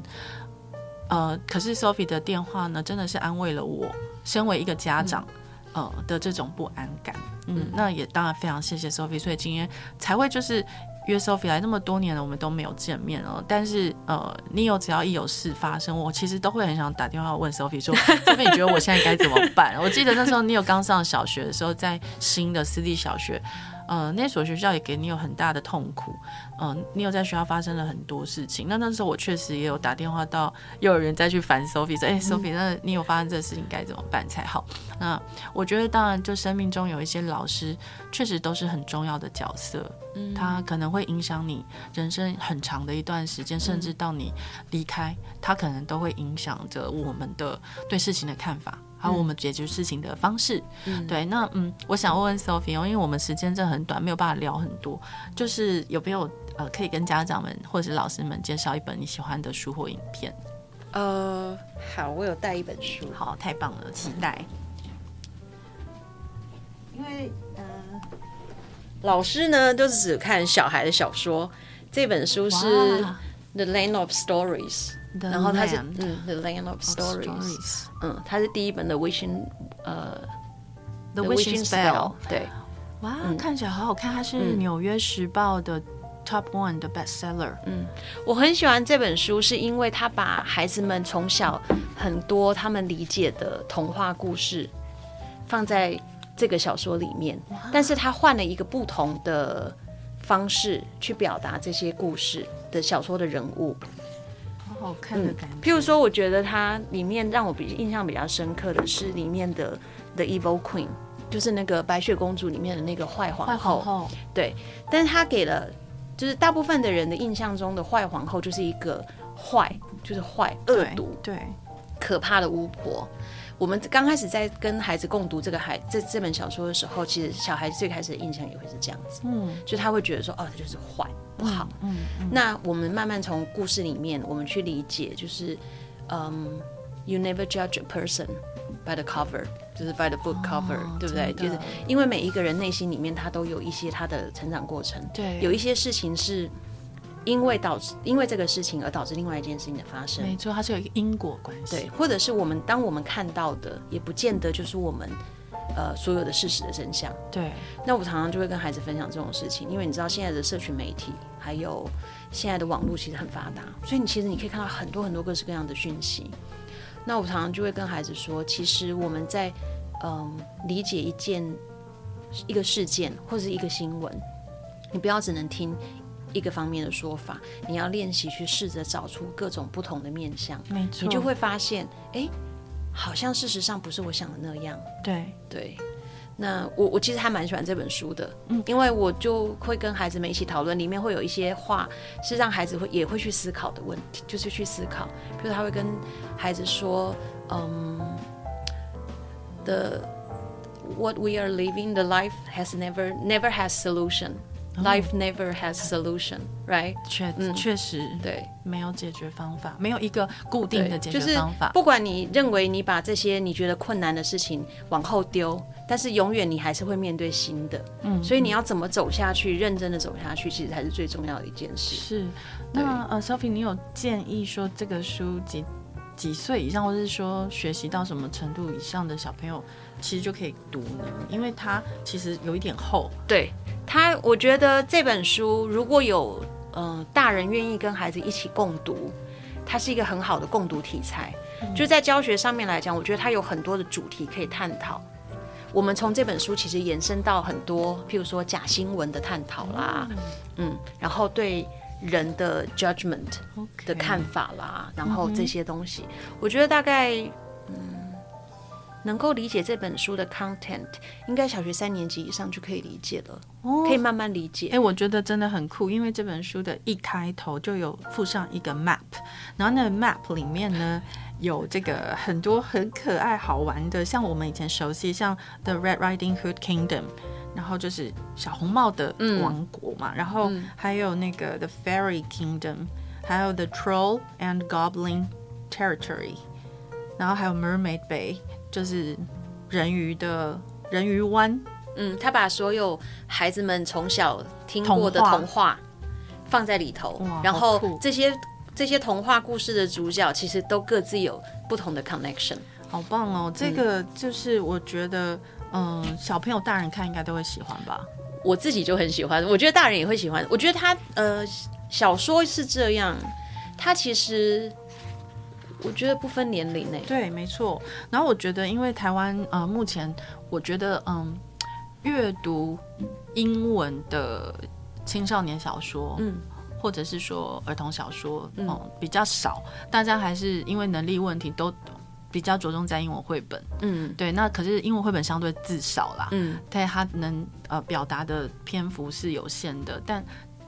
呃，可是 Sophie 的电话呢，真的是安慰了我，身为一个家长。嗯呃的这种不安感，嗯，那也当然非常谢谢 Sophie，所以今天才会就是约 Sophie 来那么多年了，我们都没有见面哦。但是呃你有只要一有事发生，我其实都会很想打电话问 Sophie 说，Sophie 你觉得我现在该怎么办？我记得那时候你有刚上小学的时候，在新的私立小学。呃，那所学校也给你有很大的痛苦。嗯、呃，你有在学校发生了很多事情。那那时候我确实也有打电话到幼儿园再去烦 Sophie 说：“哎、欸、，Sophie，那你有发生这个事情该怎么办才好？”那我觉得，当然，就生命中有一些老师，确实都是很重要的角色。嗯，他可能会影响你人生很长的一段时间，甚至到你离开，他可能都会影响着我们的对事情的看法。还有我们解决事情的方式。嗯、对，那嗯，我想问问 Sophie 哦，因为我们时间真的很短，没有办法聊很多，就是有没有呃，可以跟家长们或者是老师们介绍一本你喜欢的书或影片？呃，好，我有带一本书，好，太棒了，期待。因为呃，老师呢都是只看小孩的小说，这本书是《The Land of Stories》。然后它是嗯，The Land of Stories，嗯，它是第一本的 Wishing 呃，The Wishing Spell，对，哇，看起来好好看，它是《纽约时报》的 Top One 的 Bestseller，嗯，我很喜欢这本书，是因为它把孩子们从小很多他们理解的童话故事放在这个小说里面，但是它换了一个不同的方式去表达这些故事的小说的人物。好看的感觉。嗯、譬如说，我觉得它里面让我比印象比较深刻的是里面的 The Evil Queen，就是那个白雪公主里面的那个坏皇后。坏皇后。对，但是他给了，就是大部分的人的印象中的坏皇后就是一个坏，就是坏恶毒，对，可怕的巫婆。我们刚开始在跟孩子共读这个孩这这本小说的时候，其实小孩子最开始的印象也会是这样子，嗯，就他会觉得说，哦，他就是坏不好，嗯，嗯，那我们慢慢从故事里面，我们去理解，就是，嗯，You never judge a person by the cover，就是 by the book cover，哦，对不对？就是因为每一个人内心里面他都有一些他的成长过程，对，有一些事情是。因为导致因为这个事情而导致另外一件事情的发生，没错，它是有一个因果关系。对，或者是我们当我们看到的，也不见得就是我们呃所有的事实的真相。对。那我常常就会跟孩子分享这种事情，因为你知道现在的社群媒体还有现在的网络其实很发达，所以你其实你可以看到很多很多各式各样的讯息。那我常常就会跟孩子说，其实我们在嗯、呃、理解一件一个事件或者是一个新闻，你不要只能听。一个方面的说法，你要练习去试着找出各种不同的面相，没错，你就会发现，哎，好像事实上不是我想的那样。对。对，那我我其实还蛮喜欢这本书的，嗯，因为我就会跟孩子们一起讨论，里面会有一些话是让孩子会也会去思考的问题，就是去思考，比如他会跟孩子说，嗯，the what we are living, the life has never never has solution。Life never has solution, right？确确实，对，没有解决方法，没有一个固定的解决方法。不管你认为你把这些你觉得困难的事情往后丢，但是永远你还是会面对新的。嗯，所以你要怎么走下去，认真的走下去，其实才是最重要的一件事。是，那呃，Sophie，你有建议说这个书几几岁以上，或者是说学习到什么程度以上的小朋友，其实就可以读呢？因为它其实有一点厚。对。他，我觉得这本书如果有呃大人愿意跟孩子一起共读，它是一个很好的共读题材。嗯、就在教学上面来讲，我觉得它有很多的主题可以探讨。我们从这本书其实延伸到很多，譬如说假新闻的探讨啦，嗯，嗯，然后对人的 judgment 的看法啦.然后这些东西，嗯、我觉得大概嗯。能够理解这本书的 content，应该小学三年级以上就可以理解了，哦、可以慢慢理解。哎、欸，我觉得真的很酷，因为这本书的一开头就有附上一个 map，然后那个 map 里面呢有这个很多很可爱好玩的，像我们以前熟悉像 The Red Riding Hood Kingdom，然后就是小红帽的王国嘛，嗯、然后还有那个 The Fairy Kingdom，还有 The Troll and Goblin Territory，然后还有 Mermaid Bay。就是人鱼的人鱼湾，嗯，他把所有孩子们从小听过的童话放在里头，然后这些这些童话故事的主角其实都各自有不同的 connection，好棒哦！这个就是我觉得，嗯，嗯，小朋友、大人看应该都会喜欢吧？我自己就很喜欢，我觉得大人也会喜欢。我觉得他呃，小说是这样，他其实。我觉得不分年龄呢，对，没错。然后我觉得，因为台湾呃，目前我觉得嗯，阅读英文的青少年小说，嗯，或者是说儿童小说，嗯，嗯，比较少。大家还是因为能力问题，都比较着重在英文绘本，嗯，对。那可是英文绘本相对字少啦，嗯，对它能呃表达的篇幅是有限的，但。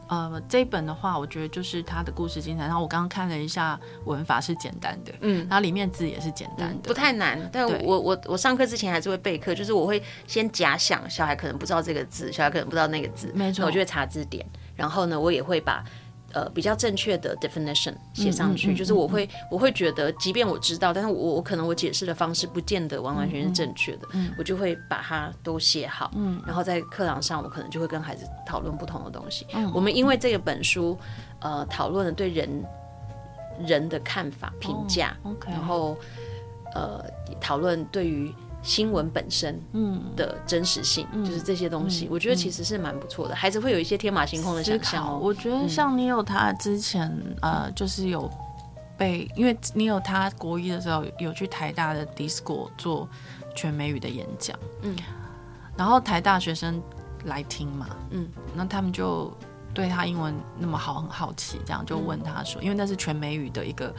呃，这一本的话，我觉得就是它的故事精彩。然后我刚刚看了一下文法是简单的，嗯，然后里面字也是简单的，嗯、不太难。但我我我上课之前还是会备课，就是我会先假想小孩可能不知道这个字，小孩可能不知道那个字，没错，我就会查字典。然后呢，我也会把。呃，比较正确的 definition 写上去，嗯嗯嗯嗯、就是我会我会觉得，即便我知道，但是我我可能我解释的方式不见得完完全全是正确的，嗯嗯、我就会把它都写好，嗯、然后在课堂上我可能就会跟孩子讨论不同的东西。嗯、我们因为这个本书，呃，讨论了对人人的看法、评价，哦 okay、然后呃，讨论对于。新闻本身嗯的真实性，嗯、就是这些东西，嗯、我觉得其实是蛮不错的。嗯、孩子会有一些天马行空的想象、哦。我觉得像你有他之前，嗯、呃，就是有被，因为你有他国一的时候有去台大的 D-School 做全美语的演讲，嗯，然后台大学生来听嘛，嗯，那他们就对他英文那么好很好奇，这样就问他说，嗯、因为那是全美语的一个。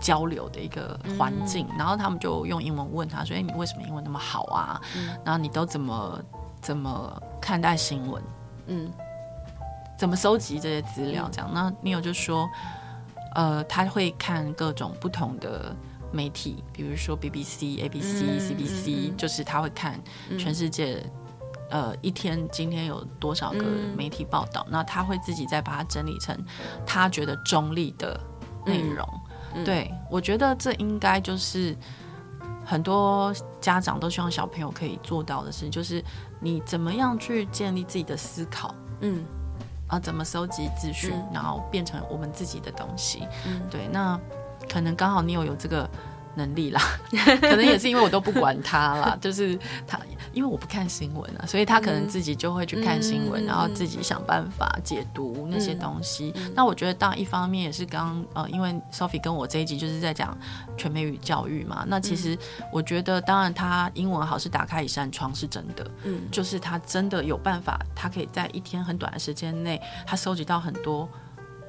交流的一个环境，嗯、然后他们就用英文问他说：“哎，你为什么英文那么好啊？嗯、然后你都怎么怎么看待新闻？嗯，怎么收集这些资料？这样？”那 Neil 就说：“呃，他会看各种不同的媒体，比如说 BBC、ABC、嗯、CBC，、嗯、就是他会看全世界，嗯、呃，一天今天有多少个媒体报道，那、嗯、他会自己再把它整理成他觉得中立的内容。嗯”对，我觉得这应该就是很多家长都希望小朋友可以做到的事，就是你怎么样去建立自己的思考，嗯，啊，怎么收集资讯，嗯、然后变成我们自己的东西，嗯，对，那可能刚好你有有这个。能力啦，可能也是因为我都不管他啦，就是他，因为我不看新闻啊，所以他可能自己就会去看新闻，嗯、然后自己想办法解读那些东西。嗯、那我觉得，当一方面也是刚呃，因为 Sophie 跟我这一集就是在讲全美语教育嘛，那其实我觉得，当然他英文好是打开一扇窗是真的，嗯，就是他真的有办法，他可以在一天很短的时间内，他收集到很多。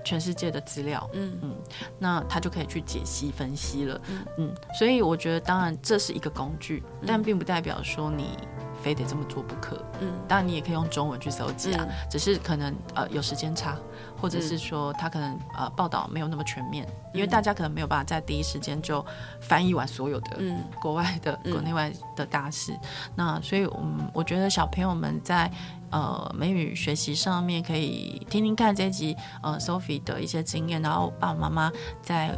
全世界的资料，嗯嗯，那他就可以去解析分析了，嗯嗯，所以我觉得，当然这是一个工具，但并不代表说你。非得这么做不可。嗯，当然你也可以用中文去搜集啊，嗯、只是可能呃有时间差，或者是说他可能呃报道没有那么全面，嗯、因为大家可能没有办法在第一时间就翻译完所有的国外的、嗯、国内外的大事。嗯、那所以，嗯，我觉得小朋友们在呃美语学习上面可以听听看这一集呃 Sophie 的一些经验，然后爸爸妈妈在。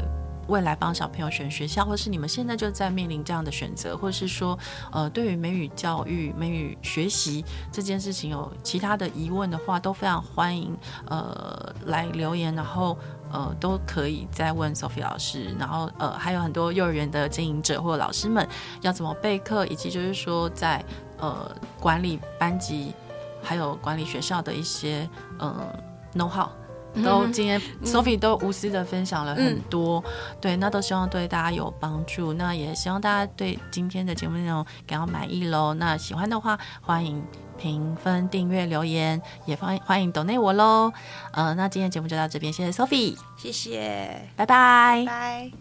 未来帮小朋友选学校，或是你们现在就在面临这样的选择，或是说，呃，对于美语教育、美语学习这件事情有其他的疑问的话，都非常欢迎，呃，来留言，然后呃，都可以再问 Sophie 老师，然后呃，还有很多幼儿园的经营者或老师们要怎么备课，以及就是说在呃管理班级，还有管理学校的一些嗯、呃、know how。都今天 Sophie 都无私的分享了很多，嗯、对，那都希望对大家有帮助。那也希望大家对今天的节目内容感到满意喽。那喜欢的话，欢迎评分、订阅、留言，也欢欢迎 donate 我喽。呃，那今天节目就到这边，谢谢 Sophie，谢谢，拜拜，拜。